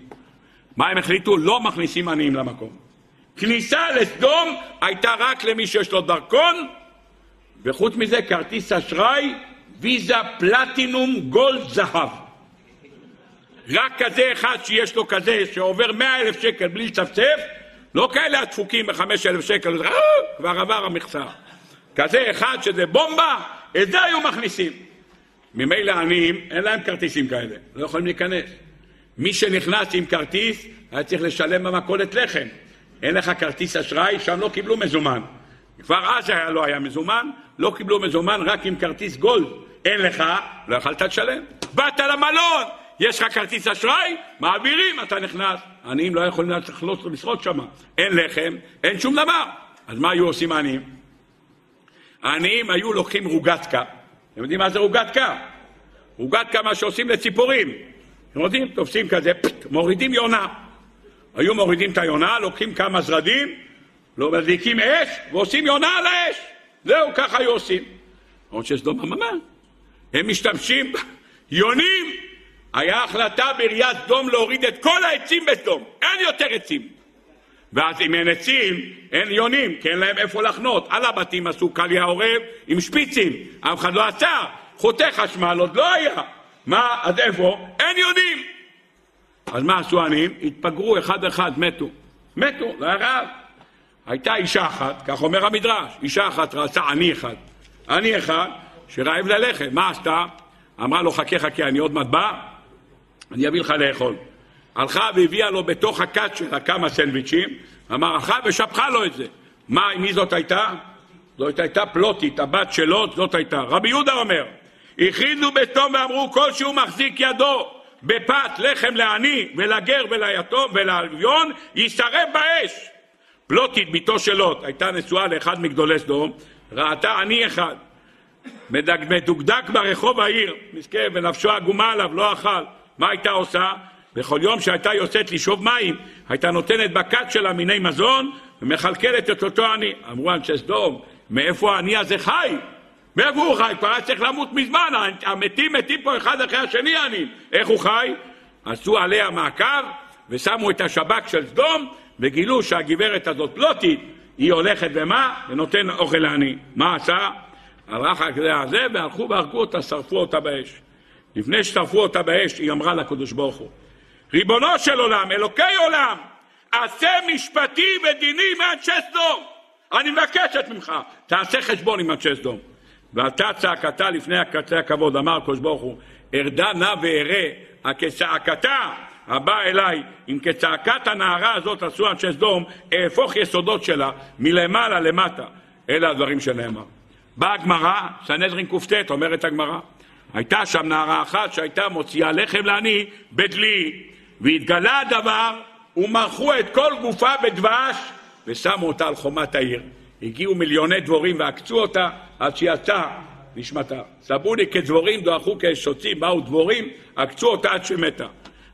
מה הם החליטו? לא מכניסים עניים למקום. כניסה לסדום הייתה רק למי שיש לו דרכון, וחוץ מזה כרטיס אשראי, ויזה פלטינום גולד זהב. רק כזה אחד שיש לו כזה שעובר מאה אלף שקל בלי לצפצף, לא כאלה הדפוקים בחמש אלף שקל, אה, כבר עבר המכסה. כזה אחד שזה בומבה, את זה היו מכניסים. ממילא עניים, אין להם כרטיסים כאלה, לא יכולים להיכנס. מי שנכנס עם כרטיס, היה צריך לשלם במכולת לחם. אין לך כרטיס אשראי, שם לא קיבלו מזומן. כבר אז היה, לא היה מזומן, לא קיבלו מזומן רק עם כרטיס גולד. אין לך, לא יכלת לשלם. באת למלון, יש לך כרטיס אשראי, מעבירים, אתה נכנס. עניים לא יכולים לשחות שם. אין לחם, אין שום דבר. אז מה היו עושים העניים? העניים היו לוקחים רוגטקה, אתם יודעים מה זה? עוגת קר מה שעושים לציפורים. אתם יודעים, תופסים כזה, פט, מורידים יונה. היו מורידים את היונה, לוקחים כמה זרדים, לא מדליקים אש, ועושים יונה על האש. זהו, ככה היו עושים. למרות שסדום אממה. הם משתמשים, יונים. היה החלטה בעיריית סדום להוריד את כל העצים בסדום. אין יותר עצים. ואז אם אין עצים, אין יונים, כי אין להם איפה לחנות. על הבתים עשו קליה עורב עם שפיצים. אף אחד לא עשה. חוטי חשמל עוד לא היה. מה, אז איפה? אין יונים. אז מה עשו העניים? התפגרו אחד-אחד, מתו. מתו, לא היה רעב. הייתה אישה אחת, כך אומר המדרש, אישה אחת רצה עני אחד. עני אחד שרעב ללחם, מה עשתה? אמרה לו חכה חכה, אני עוד מעט בא, אני אביא לך לאכול. הלכה והביאה לו בתוך הכת שלה כמה סנדוויצ'ים, אמר הלכה ושפכה לו את זה. מה, מי זאת הייתה? זאת הייתה פלוטית, הבת שלו, זאת הייתה. רבי יהודה אומר, הכריזו בסתום ואמרו כל שהוא מחזיק ידו בפת לחם לעני ולגר וליתום ולאביון יישרף באש. פלוטית, בתו של לוט, הייתה נשואה לאחד מגדולי סדום, ראתה עני אחד, מדוקדק ברחוב העיר, מסכן, ונפשו עגומה עליו, לא אכל. מה הייתה עושה? בכל יום שהייתה יוצאת לשאוב מים, הייתה נותנת בכת שלה מיני מזון ומכלכלת את אותו עני. אמרו אנשי סדום, מאיפה העני הזה חי? מאיפה הוא חי? כבר היה צריך למות מזמן, המתים מתים פה אחד אחרי השני העניים. איך הוא חי? עשו עליה מעקב ושמו את השב"כ של סדום וגילו שהגברת הזאת פלוטית, היא הולכת ומה? ונותן אוכל לעני. מה עשה? הלך הזה והלכו והרגו אותה, שרפו אותה באש. לפני ששרפו אותה באש, היא אמרה לקדוש ברוך הוא, ריבונו של עולם, אלוקי עולם, עשה משפטי ודיני מאנשי סדום. אני מבקשת ממך, תעשה חשבון עם אנשי סדום. ועלתה צעקתה לפני הקצה הכבוד, אמר הקדוש ברוך הוא, ארדה נא ואראה, הכצעקתה הבא אליי, אם כצעקת הנערה הזאת עשו אנשי סדום, אהפוך יסודות שלה מלמעלה למטה. אלה הדברים שנאמר. באה הגמרא, סנהדרין קט, אומרת הגמרא, הייתה שם נערה אחת שהייתה מוציאה לחם לעני בדלי, והתגלה הדבר, ומרחו את כל גופה בדבש, ושמו אותה על חומת העיר. הגיעו מיליוני דבורים ועקצו אותה עד שיצאה נשמתה. סבוני כדבורים דועכו כאשוצים, באו דבורים, עקצו אותה עד שמתה.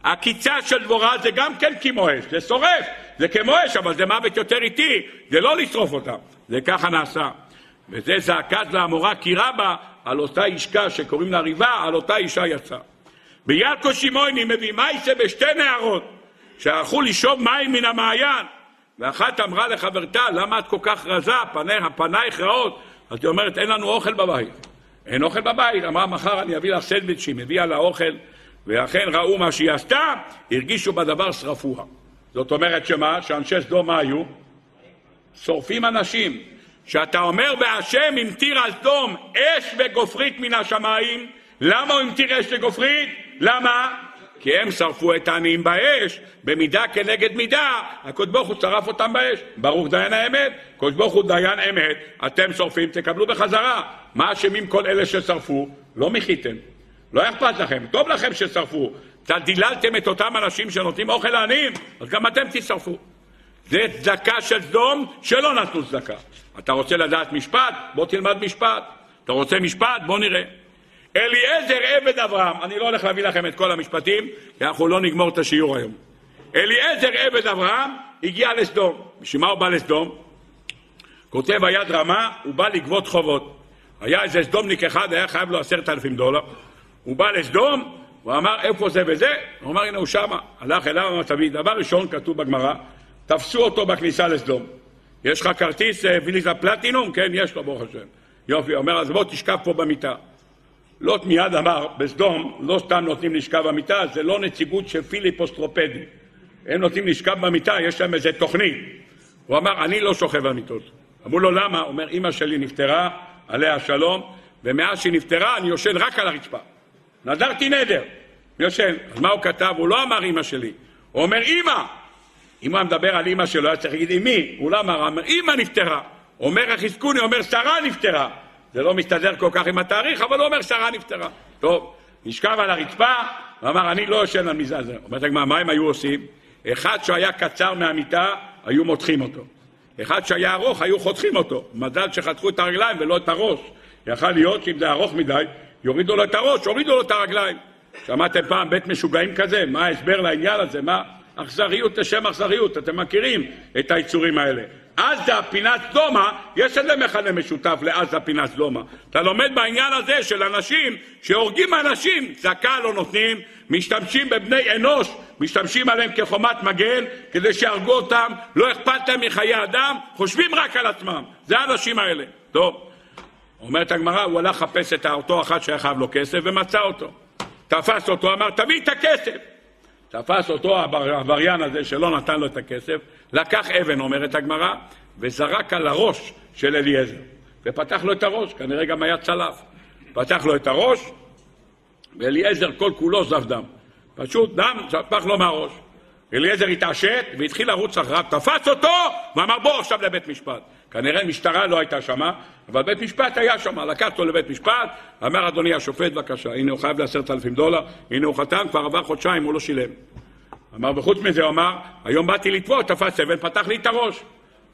עקיצה של דבורה זה גם כן כמו אש, זה שורף, זה כמו אש, אבל זה מוות יותר איטי, זה לא לשרוף אותה. זה ככה נעשה. וזה זעקת לעמורה כי רבה על אותה אישקה שקוראים לה ריבה, על אותה אישה יצאה. ביעקו שמעוני מביא מייסה בשתי נערות שהלכו לשאוב מים מן המעיין ואחת אמרה לחברתה, למה את כל כך רזה, פנייך רעות? אז היא אומרת, אין לנו אוכל בבית. אין אוכל בבית. אמרה, מחר אני אביא לך סנדוויצ'ים, הביאה לה אוכל, ואכן ראו מה שהיא עשתה, הרגישו בדבר, שרפוה. זאת אומרת שמה? שאנשי סדום מה היו? שורפים אנשים. שאתה אומר בהשם המטיר על סדום אש וגופרית מן השמיים, למה הוא המטיר אש וגופרית? למה? כי הם שרפו את העניים באש, במידה כנגד מידה, הקדוש ברוך הוא שרף אותם באש. ברוך דיין האמת, הקדוש ברוך הוא דיין אמת, אתם שורפים, תקבלו בחזרה. מה אשמים כל אלה ששרפו? לא מחיתם. לא אכפת לכם, טוב לכם ששרפו. דיללתם את אותם אנשים שנותנים אוכל לעניים, אז גם אתם תשרפו. זה צדקה של סדום שלא נתנו צדקה. אתה רוצה לדעת משפט? בוא תלמד משפט. אתה רוצה משפט? בוא נראה. אליעזר עבד אברהם, אני לא הולך להביא לכם את כל המשפטים, כי אנחנו לא נגמור את השיעור היום. אליעזר עבד אברהם הגיע לסדום. בשביל מה הוא בא לסדום? כותב היד רמה, הוא בא לגבות חובות. היה איזה סדומניק אחד, היה חייב לו עשרת אלפים דולר. הוא בא לסדום, הוא אמר איפה זה וזה, הוא אמר הנה הוא שמה. הלך אליו, אמר תביא, דבר ראשון כתוב בגמרא, תפסו אותו בכניסה לסדום. יש לך כרטיס אה, ויליזה פלטינום? כן, יש לו, ברוך השם. יופי, אומר, אז בוא תשכב פה במיטה. לוט מיד אמר, בסדום לא סתם נותנים לשכב במיטה, זה לא נציגות של פיליפ אוסטרופדי. הם נותנים לשכב במיטה, יש להם איזה תוכנית. הוא אמר, אני לא שוכב במיטות. אמרו לו, למה? הוא אומר, אמא שלי נפטרה, עליה השלום, ומאז שהיא נפטרה אני יושן רק על הרצפה. נדרתי נדר, יושן. אז מה הוא כתב? הוא לא אמר אמא שלי, הוא אומר אמא. אם הוא היה מדבר על אמא שלו, היה צריך להגיד אמי, הוא לא אמר, אמא נפטרה. אומר החזקוני, אומר שרה נפטרה. זה לא מסתדר כל כך עם התאריך, אבל הוא אומר שרה נפטרה. טוב, נשכב על הרצפה, ואמר, אני לא יושן על מזעזע. אומרת הגמרא, מה הם היו עושים? אחד שהיה קצר מהמיטה, היו מותחים אותו. אחד שהיה ארוך, היו חותכים אותו. מזל שחתכו את הרגליים ולא את הראש. יכל להיות שאם זה ארוך מדי, יורידו לו את הראש, יורידו לו את הרגליים. שמעתם פעם בית משוגעים כזה? מה ההסבר לעניין הזה? מה אכזריות לשם אכזריות? אתם מכירים את היצורים האלה. עזה, פינת סדומה, יש איזה מכנה משותף לעזה, פינת סדומה. אתה לומד בעניין הזה של אנשים שהורגים אנשים, צדקה לא נותנים, משתמשים בבני אנוש, משתמשים עליהם כחומת מגן, כדי שיהרגו אותם, לא אכפת להם מחיי אדם, חושבים רק על עצמם. זה האנשים האלה. טוב, אומרת הגמרא, הוא הלך לחפש את אותו אחד שהיה חייב לו כסף ומצא אותו. תפס אותו, אמר, תביא את הכסף. תפס אותו העבריין הזה שלא נתן לו את הכסף, לקח אבן, אומרת הגמרא, וזרק על הראש של אליעזר. ופתח לו את הראש, כנראה גם היה צלף. פתח לו את הראש, ואליעזר כל כולו זב דם. פשוט דם שפך לו מהראש. אליעזר התעשת והתחיל לרוץ אחריו, תפס אותו ואמר בוא עכשיו לבית משפט. כנראה משטרה לא הייתה שמה, אבל בית משפט היה שמה, לקח אותו לבית משפט, אמר אדוני השופט בבקשה, הנה הוא חייב לעשרת אלפים דולר, הנה הוא חתם, כבר עבר חודשיים, הוא לא שילם. אמר, וחוץ מזה הוא אמר, היום באתי לתבוע, תפס אבן, פתח לי את הראש.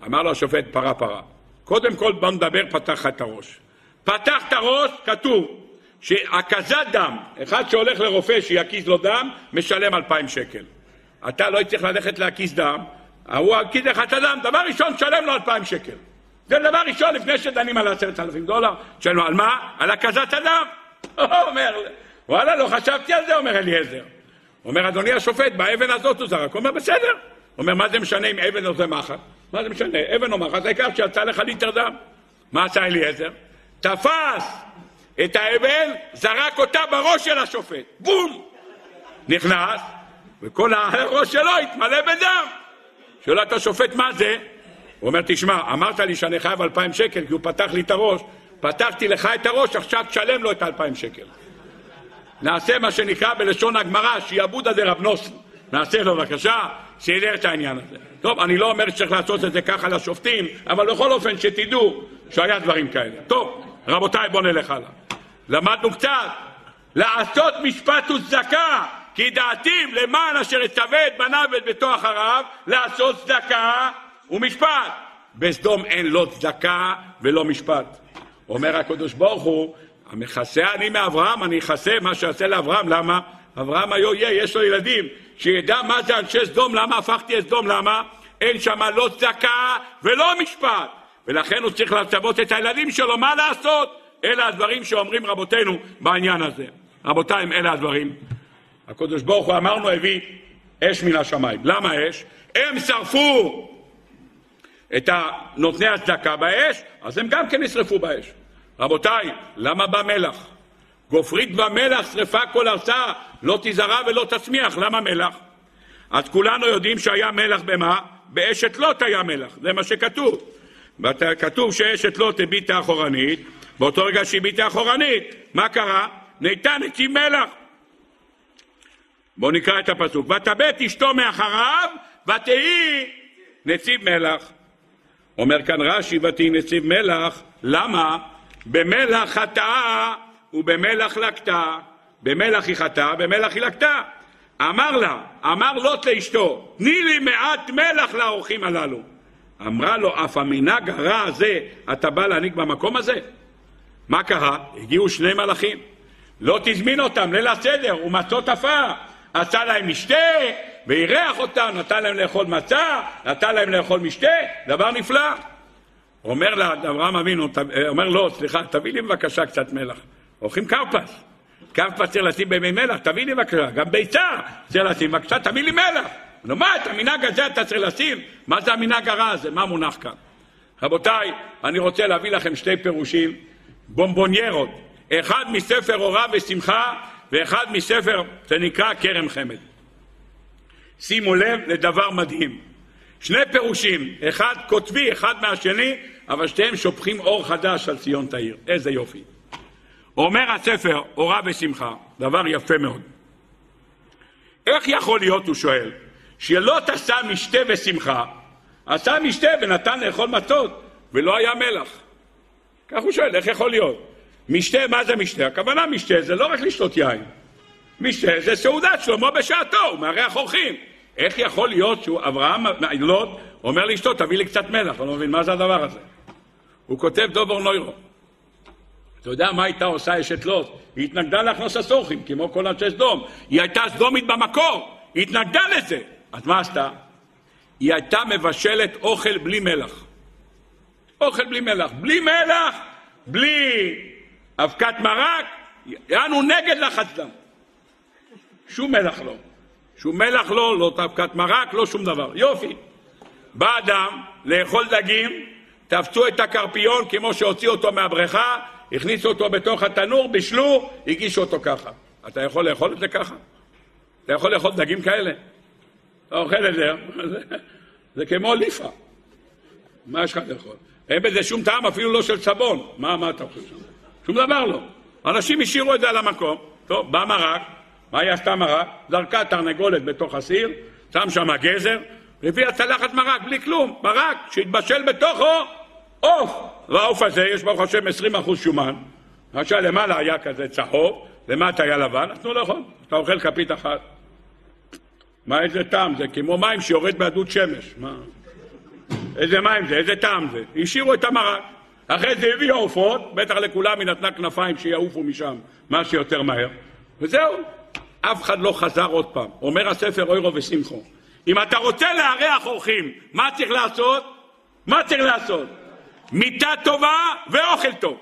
אמר לו השופט, פרה פרה. קודם כל בוא נדבר, פתח את הראש. פתח את הראש, כתוב שהקזת דם, אחד שהולך לרופא שיקיז לו דם, משלם אלפיים שקל. אתה לא צריך ללכת להקיז דם, הוא הקיז לך את הדם, דבר ראשון, תשלם לו אלפיים שקל. זה דבר ראשון לפני שדנים על עשרת אלפים דולר, תשלם על מה? על הקזת. הוא אומר, וואלה, לא חשבתי על זה, אומר אליעזר. אומר, אדוני השופט, באבן הזאת הוא זרק. אומר, בסדר. אומר, מה זה משנה אם אבן או זה מחט? מה זה משנה? אבן או מחט, העיקר שיצא לך ליטר דם. מה עשה אליעזר? תפס את האבן, זרק אותה בראש של השופט. בום! נכנס, וכל הראש שלו התמלא בדם. שואל את השופט, מה זה? הוא אומר, תשמע, אמרת לי שאני חייב אלפיים שקל כי הוא פתח לי את הראש, פתחתי לך את הראש, עכשיו תשלם לו את האלפיים שקל. נעשה מה שנקרא בלשון הגמרא, שיעבוד הזה רב נוסן. נעשה לו בבקשה, שידע את העניין הזה. טוב, אני לא אומר שצריך לעשות את זה ככה לשופטים, אבל בכל אופן שתדעו שהיה דברים כאלה. טוב, רבותיי, בואו נלך הלאה. למדנו קצת. לעשות משפט וצדקה, כי דעתיו למען אשר יצווה את בניו ואת ביתו אחריו, לעשות צדקה ומשפט. בסדום אין לא צדקה ולא משפט. אומר הקדוש ברוך הוא, המכסה אני מאברהם, אני אכסה מה שעשה לאברהם, למה? אברהם היו יהיה, יש לו ילדים, שידע מה זה אנשי סדום, למה הפכתי את סדום, למה? אין שם לא צדקה ולא משפט, ולכן הוא צריך לצוות את הילדים שלו, מה לעשות? אלה הדברים שאומרים רבותינו בעניין הזה. רבותיי, אלה הדברים. הקדוש ברוך הוא, אמרנו, הביא אש מן השמיים. למה אש? הם שרפו את נותני הצדקה באש, אז הם גם כן נשרפו באש. רבותיי, למה בא מלח? גופרית במלח שרפה כל ארצה, לא תזרע ולא תצמיח, למה מלח? אז כולנו יודעים שהיה מלח במה? באשת לוט היה מלח, זה מה שכתוב. כתוב שאשת לוט הביטה אחורנית, באותו רגע שהביטה אחורנית, מה קרה? ניתן נציב מלח. בואו נקרא את הפסוק. ותבט אשתו מאחריו, ותהי נציב מלח. אומר כאן רש"י, ותהי נציב מלח, למה? במלח חטאה ובמלח לקטה. במלח היא חטאה, במלח היא לקטה. אמר לה, אמר לוט לאשתו, תני לי מעט מלח לאורחים הללו. אמרה לו, אף המנהג הרע הזה אתה בא להנהיג במקום הזה? מה קרה? הגיעו שני מלאכים. לא תזמין אותם, ליל הסדר, ומצות עפר. עשה להם משתה, ואירח אותם, נתן להם לאכול מצה, נתן להם לאכול משתה, דבר נפלא. אומר לה, אברהם אבינו, אומר לו, סליחה, תביא לי בבקשה קצת מלח. אוכלים כרפס. כרפס צריך לשים במי מלח, תביא לי בבקשה. גם ביצה צריך לשים, בבקשה, תביא לי מלח. נו מה, את המנהג הזה אתה צריך לשים? מה זה המנהג הרע הזה? מה מונח כאן? רבותיי, אני רוצה להביא לכם שתי פירושים, בומבוניירות. אחד מספר הוראה ושמחה, ואחד מספר שנקרא כרם חמד. שימו לב לדבר מדהים. שני פירושים, אחד קוטבי, אחד מהשני, אבל שתיהם שופכים אור חדש על ציון תאיר. איזה יופי. אומר הספר, אורה ושמחה, דבר יפה מאוד. איך יכול להיות, הוא שואל, שלא תעשה משתה ושמחה, עשה משתה ונתן לאכול מצות, ולא היה מלח? כך הוא שואל, איך יכול להיות? משתה, מה זה משתה? הכוונה משתה זה לא רק לשתות יין. משתה זה סעודת שלמה בשעתו, הוא מארח אורחים. איך יכול להיות שהוא, אברהם, לוט, אומר לאשתו, תביא לי קצת מלח, אני לא מבין מה זה הדבר הזה. הוא כותב דובר נוירו. אתה יודע מה הייתה עושה אשת לוט? היא התנגדה להכנוס הסורכים, כמו כל אנשי סדום. היא הייתה סדומית במקור, היא התנגדה לזה. אז מה עשתה? היא הייתה מבשלת אוכל בלי מלח. אוכל בלי מלח. בלי מלח, בלי אבקת מרק, יענו נגד לחץ דם. שום מלח לא. שום מלח לא, לא אבקת מרק, לא שום דבר. יופי. בא אדם לאכול דגים, תפצו את הקרפיון כמו שהוציאו אותו מהבריכה, הכניסו אותו בתוך התנור, בישלו, הגישו אותו ככה. אתה יכול לאכול את זה ככה? אתה יכול לאכול דגים כאלה? אתה אוכל את זה, זה כמו ליפה. מה יש לך לאכול? אין בזה שום טעם, אפילו לא של סבון. מה, מה אתה חושב? שום דבר לא. אנשים השאירו את זה על המקום. טוב, בא מרק, מה היא עשתה מרק? זרקה תרנגולת בתוך הסיר, שם שם גזר, והביאה צלחת מרק, בלי כלום. מרק שהתבשל בתוכו עוף. והעוף הזה, יש ברוך השם 20% שומן. למשל, למעלה היה כזה צהוב, למטה היה לבן, נתנו לאכול. אתה אוכל כפית אחת. מה, איזה טעם זה? כמו מים שיורד בעדות שמש. מה? איזה מים זה? איזה טעם זה? השאירו את המרק. אחרי זה הביאו עופות, בטח לכולם היא נתנה כנפיים שיעופו משם מה שיותר מהר. וזהו. אף אחד לא חזר עוד פעם. אומר הספר אוירו ושמחו. אם אתה רוצה לארח אורחים, מה צריך לעשות? מה צריך לעשות? מיטה טובה ואוכל טוב.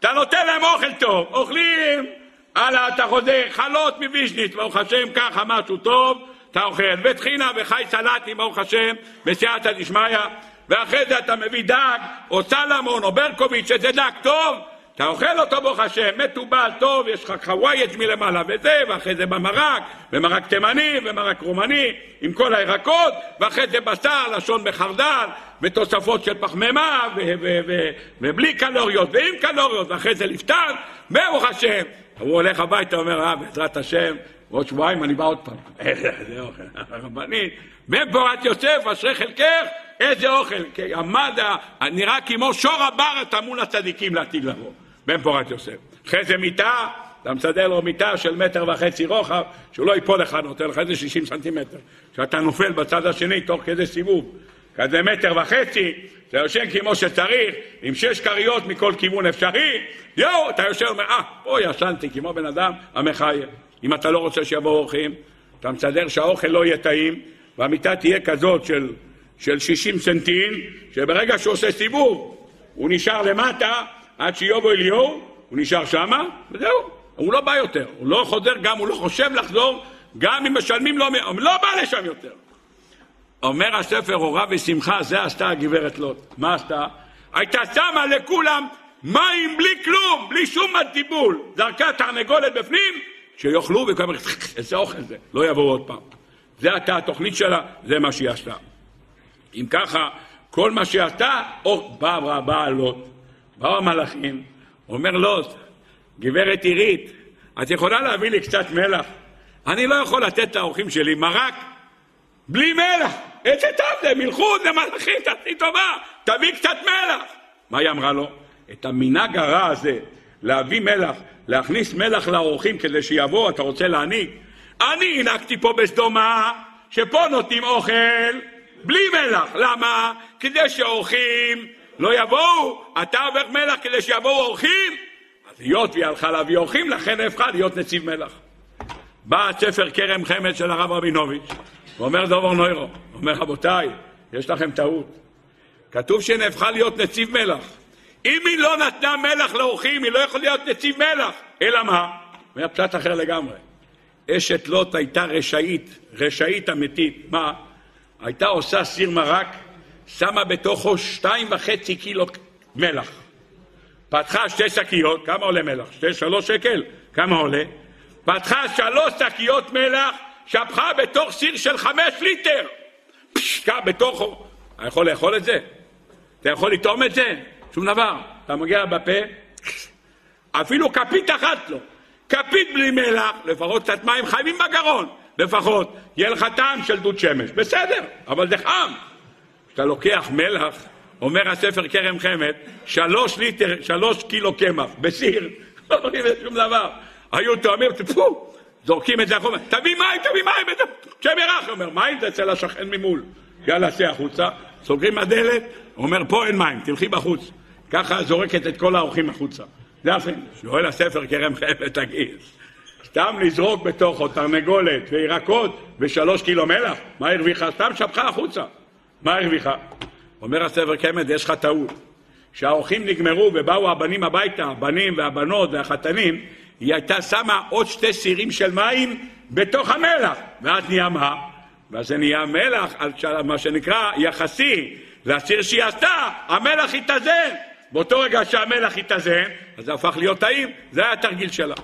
אתה נותן להם אוכל טוב, אוכלים, הלאה אתה חוזר, חלות מוויז'ניץ, ברוך השם, ככה משהו טוב, אתה אוכל, וטחינה וחי סלטים, ברוך השם, בסייעתא דשמיא, ואחרי זה אתה מביא דג, או סלמון, או ברקוביץ', שזה דג טוב, אתה אוכל אותו ברוך השם, מתובל טוב, יש לך חווייג' מלמעלה וזה, ואחרי זה במרק, ומרק תימני, ומרק רומני, עם כל הירקות, ואחרי זה בשר, לשון בחרדל, ותוספות של פחמימה, ובלי קלוריות, ועם קלוריות, ואחרי זה לפתן, ברוך השם. הוא הולך הביתה, אומר, אה, בעזרת השם, עוד שבועיים אני בא עוד פעם. איזה אוכל, הרבנית. בן פורת יוסף, אשרי חלקך, איזה אוכל. עמד, נראה כמו שור הבר מול הצדיקים לעתיד לבוא. בן פורת יוסף. אחרי זה מיטה, אתה מסדר לו מיטה של מטר וחצי רוחב, שהוא לא ייפול לך, נותן לך איזה 60 סנטימטר. כשאתה נופל בצד השני תוך כדי סיבוב, כזה מטר וחצי, אתה יושן כמו שצריך, עם שש כריות מכל כיוון אפשרי, יואו, אתה יושב ואומר, אה, פה ישנתי כמו בן אדם המחייב. אם אתה לא רוצה שיבואו אורחים, אתה מסדר שהאוכל לא יהיה טעים, והמיטה תהיה כזאת של, של 60 סנטין, שברגע שהוא עושה סיבוב, הוא נשאר למטה, עד שיובו אליהו, הוא נשאר שמה, וזהו, הוא לא בא יותר, הוא לא חוזר גם, הוא לא חושב לחזור, גם אם משלמים לו, הוא לא בא לשם יותר. אומר הספר הורה ושמחה, זה עשתה הגברת לוט. מה עשתה? הייתה שמה לכולם מים בלי כלום, בלי שום מטיבול. זרקה תרנגולת בפנים, שיאכלו הזמן, איזה אוכל זה, לא יבואו עוד פעם. זה הייתה התוכנית שלה, זה מה שהיא עשתה. אם ככה, כל מה שהיא עשתה, או באה באה לוט, באו המלאכים, אומר לוט, גברת עירית, את יכולה להביא לי קצת מלח? אני לא יכול לתת לאורחים שלי מרק בלי מלח. איזה טעם זה? מלכות, זה מלאכים, תעשי טובה, תביא קצת מלח. מה היא אמרה לו? את המנהג הרע הזה, להביא מלח, להכניס מלח לאורחים כדי שיבואו, אתה רוצה להנהיג? אני הנהגתי פה בסדומה, שפה נותנים אוכל בלי מלח. למה? כדי שאורחים לא יבואו, אתה עובר מלח כדי שיבואו אורחים? אז היות והיא הלכה להביא אורחים, לכן הפכה להיות נציב מלח. בא ספר כרם חמד של הרב רבינוביץ', ואומר דובר נוירו, אומר רבותיי, יש לכם טעות. כתוב שנהפכה להיות נציב מלח. אם היא לא נתנה מלח לאורחים, היא לא יכולה להיות נציב מלח. אלא מה? אומר פשט אחר לגמרי. אשת לוט הייתה רשאית, רשאית אמיתית. מה? הייתה עושה סיר מרק, שמה בתוכו שתיים וחצי קילו מלח. פתחה שתי שקיות, כמה עולה מלח? שתי, שלוש שקל? כמה עולה? פתחה שלוש שקיות מלח, שפכה בתוך סיר של חמש ליטר. פשקה בתוכו. אתה יכול לאכול את זה? אתה יכול לטעום את זה? שום דבר. אתה מגיע בפה, אפילו כפית אחת לא. כפית בלי מלח, לפחות קצת מים חייבים בגרון. לפחות, יהיה לך טעם של דוד שמש. בסדר, אבל זה חם. כשאתה לוקח מלח, אומר הספר כרם חמד, שלוש ליטר, שלוש קילו קמח בסיר, לא רואים שום דבר. היו תואמים, טפו, זורקים את זה החוצה, תביא מים, תביא מים, שם ירח, אומר, מים זה אצל השכן ממול. יאללה, צא החוצה, סוגרים הדלת, אומר, פה אין מים, תלכי בחוץ. ככה זורקת את כל האורחים החוצה. זה השם. שואל הספר כרם חפת תגיד, סתם לזרוק בתוכו תרנגולת וירקות ושלוש קילו מלח, מה הרוויחה? סתם שפכה החוצה. מה הרוויחה? אומר הספר קמד, יש לך טעות. כשהאורחים נגמרו ובאו הבנים הביתה, הבנים והבנות והחתנים, היא הייתה שמה עוד שתי סירים של מים בתוך המלח, ואז נהיה מה? ואז זה נהיה מלח, מה שנקרא יחסי לסיר שהיא עשתה, המלח התאזן. באותו רגע שהמלח התאזן, אז זה הפך להיות טעים, זה היה התרגיל שלה.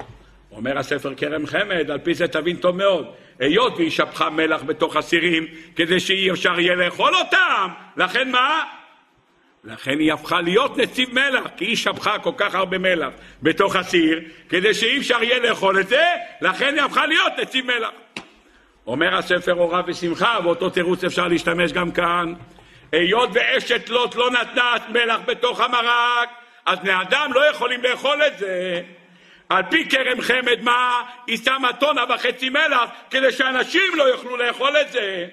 אומר הספר כרם חמד, על פי זה תבין טוב מאוד, היות והיא שפכה מלח בתוך הסירים כדי שאי אפשר יהיה לאכול אותם, לכן מה? לכן היא הפכה להיות נציב מלח, כי היא שפכה כל כך הרבה מלח בתוך הסיר, כדי שאי אפשר יהיה לאכול את זה, לכן היא הפכה להיות נציב מלח. אומר הספר אורה ושמחה, ואותו תירוץ אפשר להשתמש גם כאן. היות ואשת לוט לא נתנה מלח בתוך המרק, אז בני אדם לא יכולים לאכול את זה. על פי כרם חמד, מה? היא שמה טונה וחצי מלח כדי שאנשים לא יוכלו לאכול את זה.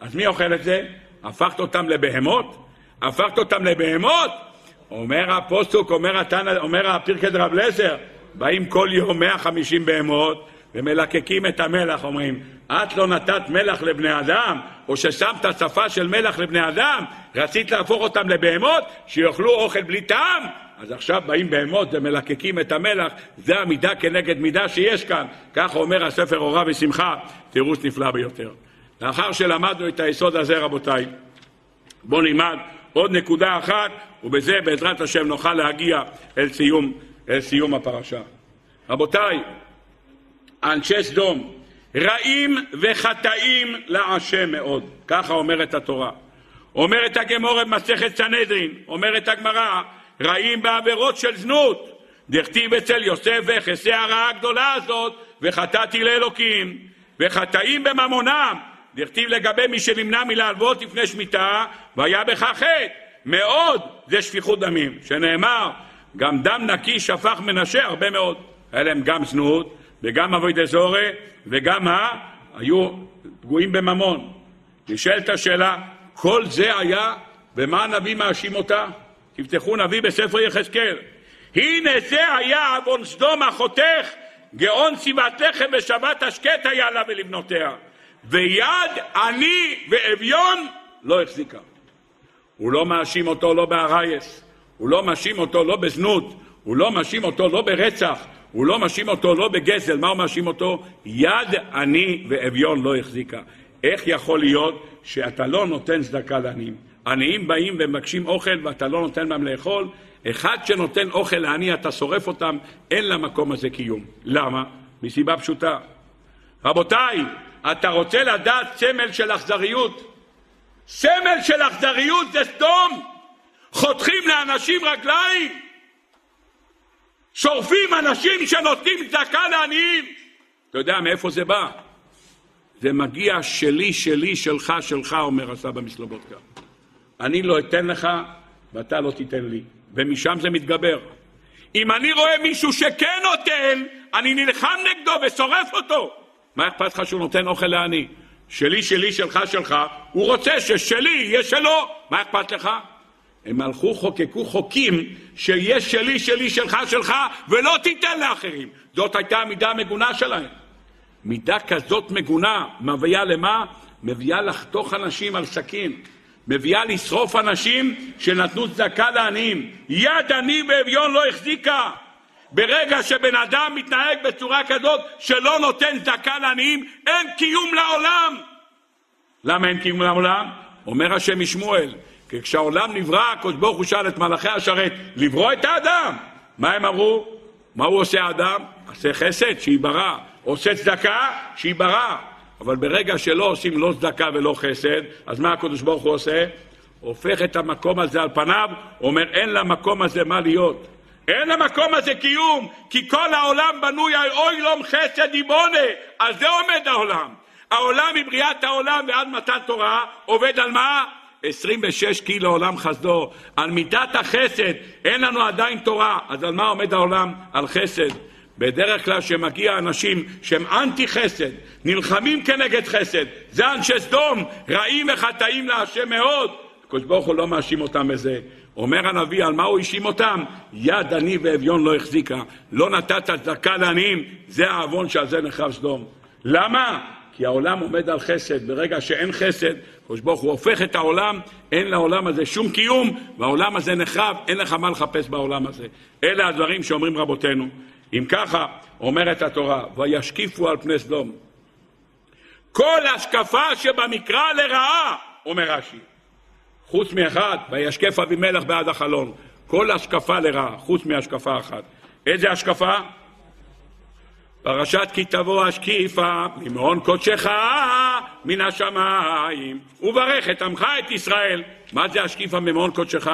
אז מי אוכל את זה? הפכת אותם לבהמות? הפכת אותם לבהמות? אומר הפוסוק, אומר, התנא, אומר הפרקי דרב לזר, באים כל יום 150 בהמות ומלקקים את המלח, אומרים, את לא נתת מלח לבני אדם, או ששמת שפה של מלח לבני אדם, רצית להפוך אותם לבהמות, שיאכלו אוכל בלי טעם? אז עכשיו באים בהמות ומלקקים את המלח, זה המידה כנגד מידה שיש כאן. כך אומר הספר אורה ושמחה, תירוץ נפלא ביותר. לאחר שלמדנו את היסוד הזה, רבותיי, בואו נלמד עוד נקודה אחת, ובזה בעזרת השם נוכל להגיע אל סיום, אל סיום הפרשה. רבותיי, אנשי סדום, רעים וחטאים להשם מאוד, ככה אומרת התורה. אומרת הגמורה במסכת סנהדרין, אומרת הגמרא, רעים בעבירות של זנות. דכתיב אצל יוסף וכסה הרעה הגדולה הזאת, וחטאתי לאלוקים, וחטאים בממונם. דכתיב לגבי מי שנמנע מלהלוות לפני שמיטה, והיה בכך חטא. מאוד זה שפיכות דמים, שנאמר, גם דם נקי שפך מנשה הרבה מאוד. היה להם גם זנות, וגם אבוי דזורי, וגם ה... היו פגועים בממון. נשאלת השאלה, כל זה היה, ומה הנביא מאשים אותה? תפתחו נביא בספר יחזקאל. הנה זה היה עוון סדום אחותך, גאון סיבת לחם ושבת השקט היה לה ולבנותיה. ויד עני ואביון לא החזיקה. הוא לא מאשים אותו לא בארייס, הוא לא מאשים אותו לא בזנות, הוא לא מאשים אותו לא ברצח, הוא לא מאשים אותו לא בגזל, מה הוא מאשים אותו? יד עני ואביון לא החזיקה. איך יכול להיות שאתה לא נותן צדקה לעניים? עניים באים ומבקשים אוכל ואתה לא נותן להם לאכול? אחד שנותן אוכל לעני, אתה שורף אותם, אין למקום הזה קיום. למה? מסיבה פשוטה. רבותיי, אתה רוצה לדעת סמל של אכזריות? סמל של אכזריות זה סדום. חותכים לאנשים רגליים, שורפים אנשים שנותנים צדקה לעניים. אתה יודע מאיפה זה בא? זה מגיע שלי, שלי, שלך, שלך, אומר הסבא מסלובודקה. אני לא אתן לך ואתה לא תיתן לי. ומשם זה מתגבר. אם אני רואה מישהו שכן נותן, אני נלחם נגדו ושורף אותו. מה אכפת לך שהוא נותן אוכל לעני? שלי, שלי, שלך, שלך. הוא רוצה ששלי יהיה שלו. מה אכפת לך? הם הלכו, חוקקו חוקים שיש שלי, שלי, שלך, שלך, ולא תיתן לאחרים. זאת הייתה המידה המגונה שלהם. מידה כזאת מגונה מביאה למה? מביאה לחתוך אנשים על סכין. מביאה לשרוף אנשים שנתנו צדקה לעניים. יד עני ואביון לא החזיקה. ברגע שבן אדם מתנהג בצורה כזאת שלא נותן צדקה לעניים, אין קיום לעולם. למה אין קיום לעולם? אומר השם משמואל, כי כשהעולם נברא, הקדוש ברוך הוא שאל את מלאכי השרת לברוא את האדם. מה הם אמרו? מה הוא עושה האדם? עושה חסד, שייברא. עושה צדקה, שייברא. אבל ברגע שלא עושים לא צדקה ולא חסד, אז מה הקדוש ברוך הוא עושה? הופך את המקום הזה על פניו, אומר אין למקום הזה מה להיות. אין למקום הזה קיום, כי כל העולם בנוי על אוי לום חסד יבונה, על זה עומד העולם. העולם מבריאת העולם ועד מתן תורה עובד על מה? 26 קילו עולם חסדו. על מידת החסד אין לנו עדיין תורה, אז על מה עומד העולם? על חסד. בדרך כלל כשמגיע אנשים שהם אנטי חסד, נלחמים כנגד חסד, זה אנשי סדום, רעים וחטאים להשם מאוד. הקדוש ברוך הוא לא מאשים אותם בזה, אומר הנביא, על מה הוא האשים אותם? יד עני ואביון לא החזיקה. לא נתת צדקה לעניים, זה העוון שעל זה נחרב סדום. למה? כי העולם עומד על חסד. ברגע שאין חסד, הקדוש ברוך הוא הופך את העולם, אין לעולם הזה שום קיום, והעולם הזה נחרב, אין לך מה לחפש בעולם הזה. אלה הדברים שאומרים רבותינו. אם ככה, אומרת התורה, וישקיפו על פני סדום. כל השקפה שבמקרא לרעה, אומר רש"י. חוץ מאחד, וישקף אבימלך בעד החלון. כל השקפה לרעה, חוץ מהשקפה אחת. איזה השקפה? פרשת כי תבוא השקיפה ממעון קודשך מן השמיים וברך את עמך את ישראל. מה זה השקיפה ממעון קודשך?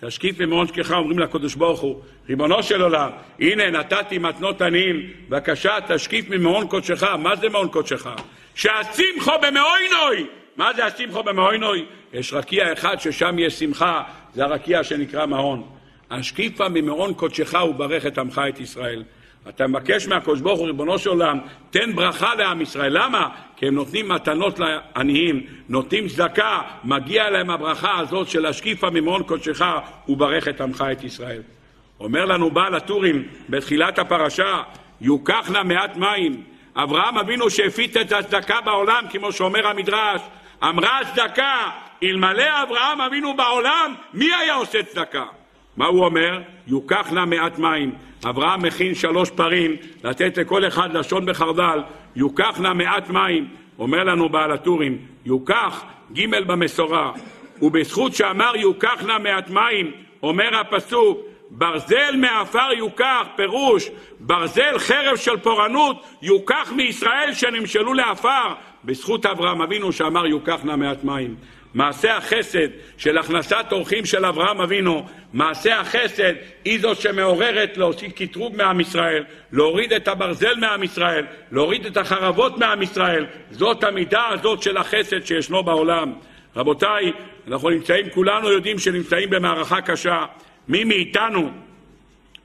תשקיף ממעון שקך, אומרים לקדוש ברוך הוא, ריבונו של עולם, הנה נתתי מתנות עניים, בבקשה תשקיף ממעון קודשך. מה זה מעון קודשך? שהשמחו במאוינוי! מה זה השמחו במאוינוי? יש רקיע אחד ששם יש שמחה, זה הרקיע שנקרא מעון. השקיפה ממעון קודשך וברך את עמך את ישראל. אתה מבקש מהקדוש ברוך הוא, ריבונו של עולם, תן ברכה לעם ישראל. למה? כי הם נותנים מתנות לעניים, נותנים צדקה, מגיע להם הברכה הזאת של השקיפה ממעון קודשך וברך את עמך את ישראל. אומר לנו בעל הטורים בתחילת הפרשה, יוקח נא מעט מים. אברהם אבינו שהפיץ את הצדקה בעולם, כמו שאומר המדרש, אמרה צדקה, אלמלא אברהם אבינו בעולם, מי היה עושה צדקה? מה הוא אומר? יוקח נא מעט מים. אברהם מכין שלוש פרים, לתת לכל אחד לשון בחרדל, יוקח נא מעט מים. אומר לנו בעל הטורים, יוקח ג' במסורה. ובזכות שאמר יוקח נא מעט מים, אומר הפסוק, ברזל מעפר יוקח, פירוש, ברזל חרב של פורענות יוקח מישראל שנמשלו לעפר, בזכות אברהם אבינו שאמר יוקח נא מעט מים. מעשה החסד של הכנסת אורחים של אברהם אבינו, מעשה החסד היא זו שמעוררת להוציא קטרוג מעם ישראל, להוריד את הברזל מעם ישראל, להוריד את החרבות מעם ישראל. זאת המידה הזאת של החסד שישנו בעולם. רבותיי, אנחנו נמצאים, כולנו יודעים שנמצאים במערכה קשה. מי מאיתנו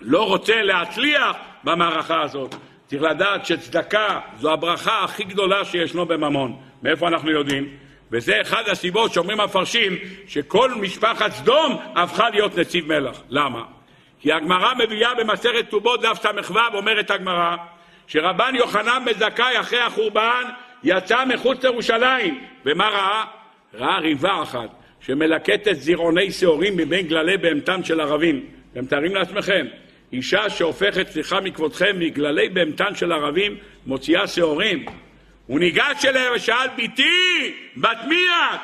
לא רוצה להצליח במערכה הזאת? צריך לדעת שצדקה זו הברכה הכי גדולה שישנו בממון. מאיפה אנחנו יודעים? וזה אחד הסיבות שאומרים המפרשים שכל משפחת סדום הפכה להיות נציב מלח. למה? כי הגמרא מביאה במסכת כתובות דף ס"ו, אומרת הגמרא, שרבן יוחנן בן זכאי אחרי החורבן יצא מחוץ לירושלים, ומה ראה? ראה ריבה אחת שמלקטת זירוני שעורים מבין גללי בהמתם של ערבים. אתם מתארים לעצמכם? אישה שהופכת, סליחה מכבודכם, מגללי בהמתן של ערבים, מוציאה שעורים. הוא ניגש אליה ושאל, ביתי, בת מי את?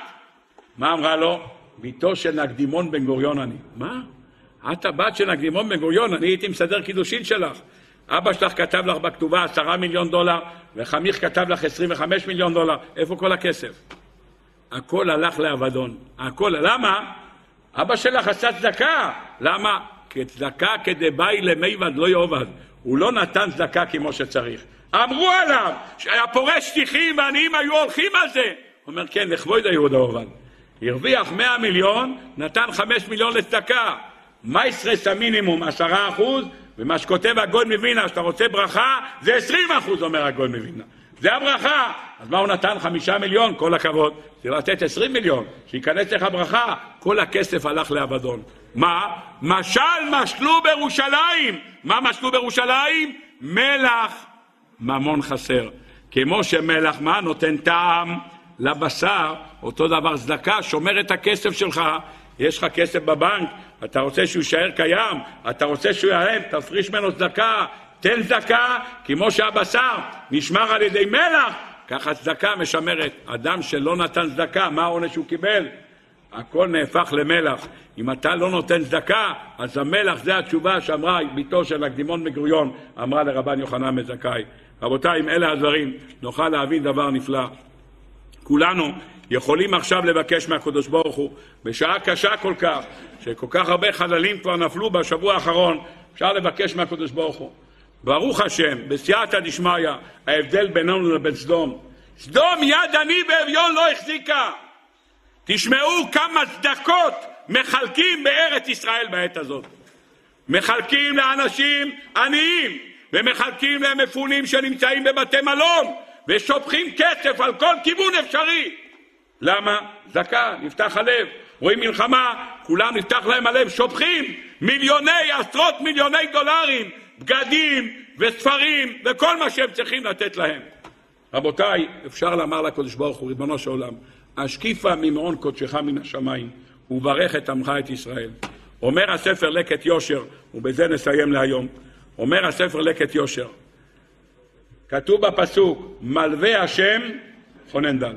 מה אמרה לו? ביתו של נקדימון בן גוריון אני. מה? את הבת של נקדימון בן גוריון, אני הייתי מסדר קידושין שלך. אבא שלך כתב לך בכתובה עשרה מיליון דולר, וחמיך כתב לך עשרים וחמש מיליון דולר. איפה כל הכסף? הכל הלך לאבדון. הכל, למה? אבא שלך עשה צדקה. למה? כי צדקה כדבאי למיבד לא יאבד. הוא לא נתן צדקה כמו שצריך. אמרו עליו שהיה פורש שטיחים ועניים היו הולכים על זה. הוא אומר, כן, לכבוד היהודה עובד. הרוויח 100 מיליון, נתן 5 מיליון לצדקה. מייסרס המינימום 10 אחוז, ומה שכותב הגוי מווינה, שאתה רוצה ברכה, זה 20 אחוז, אומר הגוי מווינה. זה הברכה. אז מה הוא נתן? חמישה מיליון, כל הכבוד. צריך לתת עשרים מיליון, שייכנס לך ברכה. כל הכסף הלך לאבדון. מה? משל משלו בירושלים. מה משלו בירושלים? מלח. ממון חסר. כמו שמלח, מה? נותן טעם לבשר, אותו דבר צדקה, שומר את הכסף שלך. יש לך כסף בבנק, אתה רוצה שהוא יישאר קיים, אתה רוצה שהוא יערב, תפריש ממנו צדקה, תן צדקה, כמו שהבשר נשמר על ידי מלח, ככה צדקה משמרת. אדם שלא נתן צדקה, מה העונש שהוא קיבל? הכל נהפך למלח. אם אתה לא נותן צדקה, אז המלח זה התשובה שאמרה בתו של הקדימון בגוריון, אמרה לרבן יוחנן בן זכאי. רבותיי, אם אלה הדברים, נוכל להבין דבר נפלא. כולנו יכולים עכשיו לבקש מהקדוש ברוך הוא, בשעה קשה כל כך, שכל כך הרבה חללים כבר נפלו בשבוע האחרון, אפשר לבקש מהקדוש ברוך הוא. ברוך השם, בסייעתא דשמיא, ההבדל בינינו לבין סדום. סדום יד עני באביון לא החזיקה. תשמעו כמה צדקות מחלקים בארץ ישראל בעת הזאת. מחלקים לאנשים עניים, ומחלקים להם מפונים שנמצאים בבתי מלון, ושופכים כסף על כל כיוון אפשרי. למה? צדקה, נפתח הלב. רואים מלחמה, כולם נפתח להם הלב, שופכים מיליוני, עשרות מיליוני דולרים, בגדים וספרים וכל מה שהם צריכים לתת להם. רבותיי, אפשר לומר לקדוש ברוך הוא, ריבונו של עולם, השקיפה ממעון קודשך מן השמיים, וברך את עמך את ישראל. אומר הספר לקט יושר, ובזה נסיים להיום, אומר הספר לקט יושר, כתוב בפסוק, מלווה השם חונן דל.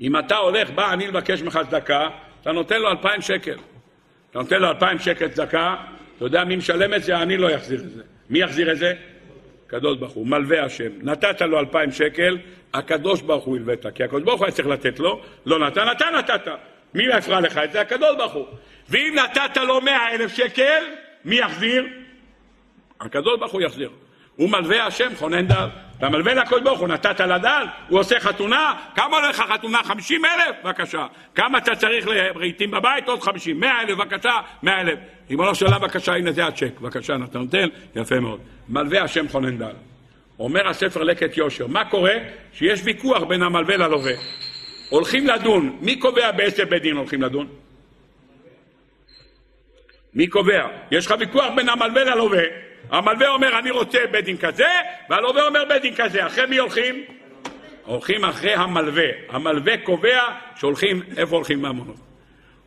אם אתה הולך, בא אני לבקש ממך צדקה, אתה נותן לו אלפיים שקל. אתה נותן לו אלפיים שקל צדקה, אתה יודע מי משלם את זה? אני לא אחזיר את זה. מי יחזיר את זה? הקדוש ברוך הוא, מלווה השם. נתת לו אלפיים שקל, הקדוש ברוך הוא הלווית. כי הקדוש ברוך הוא היה צריך לתת לו, לא נתן, אתה נתת. מי יפרע לך את זה? הקדוש ברוך הוא. ואם נתת לו מאה אלף שקל, מי יחזיר? הקדוש ברוך הוא יחזיר. הוא מלווה השם חונן דל. אתה מלווה לקדוש ברוך הוא, נתת לדל, הוא עושה חתונה, כמה עולה לך חתונה? חמישים אלף? בבקשה. כמה אתה צריך לרהיטים בבית? עוד חמישים. מאה אלף, בבקשה, מאה אלף. ריבונו של בבקשה, הנה זה הצ'ק. בבקשה, אתה נותן? יפה מאוד. מלווה השם חונן דל. אומר הספר לקט יושר, מה קורה? שיש ויכוח בין המלווה ללווה. הולכים לדון, מי קובע באיזה בית דין הולכים לדון? מי קובע? יש לך ויכוח בין המלווה ללווה, המלווה אומר אני רוצה בית דין כזה, והלווה אומר בית דין כזה. אחרי מי הולכים? הולכים אחרי המלווה. המלווה קובע שהולכים, איפה הולכים מהמונות.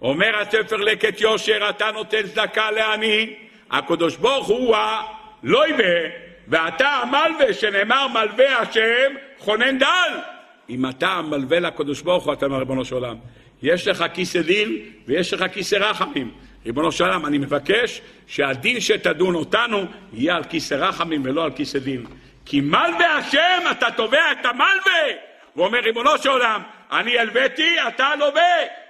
אומר הספר לקט יושר, אתה נותן צדקה לעני, הקדוש ברוך הוא הלא יבה, ואתה המלווה, שנאמר מלווה השם, חונן דל. אם אתה המלווה לקדוש ברוך הוא, אתה אומר ריבונו של עולם, יש לך כיסא דין ויש לך כיסא רחמים. ריבונו של עולם, אני מבקש שהדין שתדון אותנו יהיה על כיסא רחמים ולא על כיסא דין. כי מלווה השם, אתה תובע את המלווה! הוא אומר, ריבונו של עולם, אני הלוויתי, אתה לווה!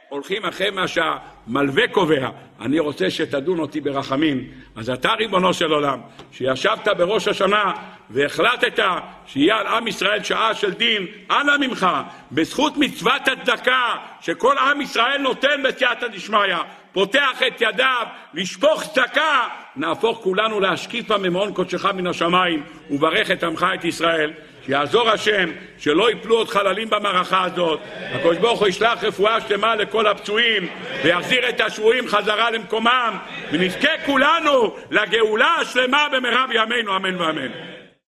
הולכים אחרי מה שהמלווה קובע. אני רוצה שתדון אותי ברחמים. אז אתה, ריבונו של עולם, שישבת בראש השנה והחלטת שיהיה על עם ישראל שעה של דין, אנא ממך, בזכות מצוות הצדקה שכל עם ישראל נותן בסייעתא דשמיא, פותח את ידיו לשפוך צדקה, נהפוך כולנו להשקיפה ממעון קודשך מן השמיים, וברך את עמך את ישראל. שיעזור השם, שלא יפלו עוד חללים במערכה הזאת. הקדוש ברוך הוא ישלח רפואה שלמה לכל הפצועים, ויחזיר את השבויים חזרה למקומם, ונזכה כולנו לגאולה השלמה במרב ימינו, אמן ואמן.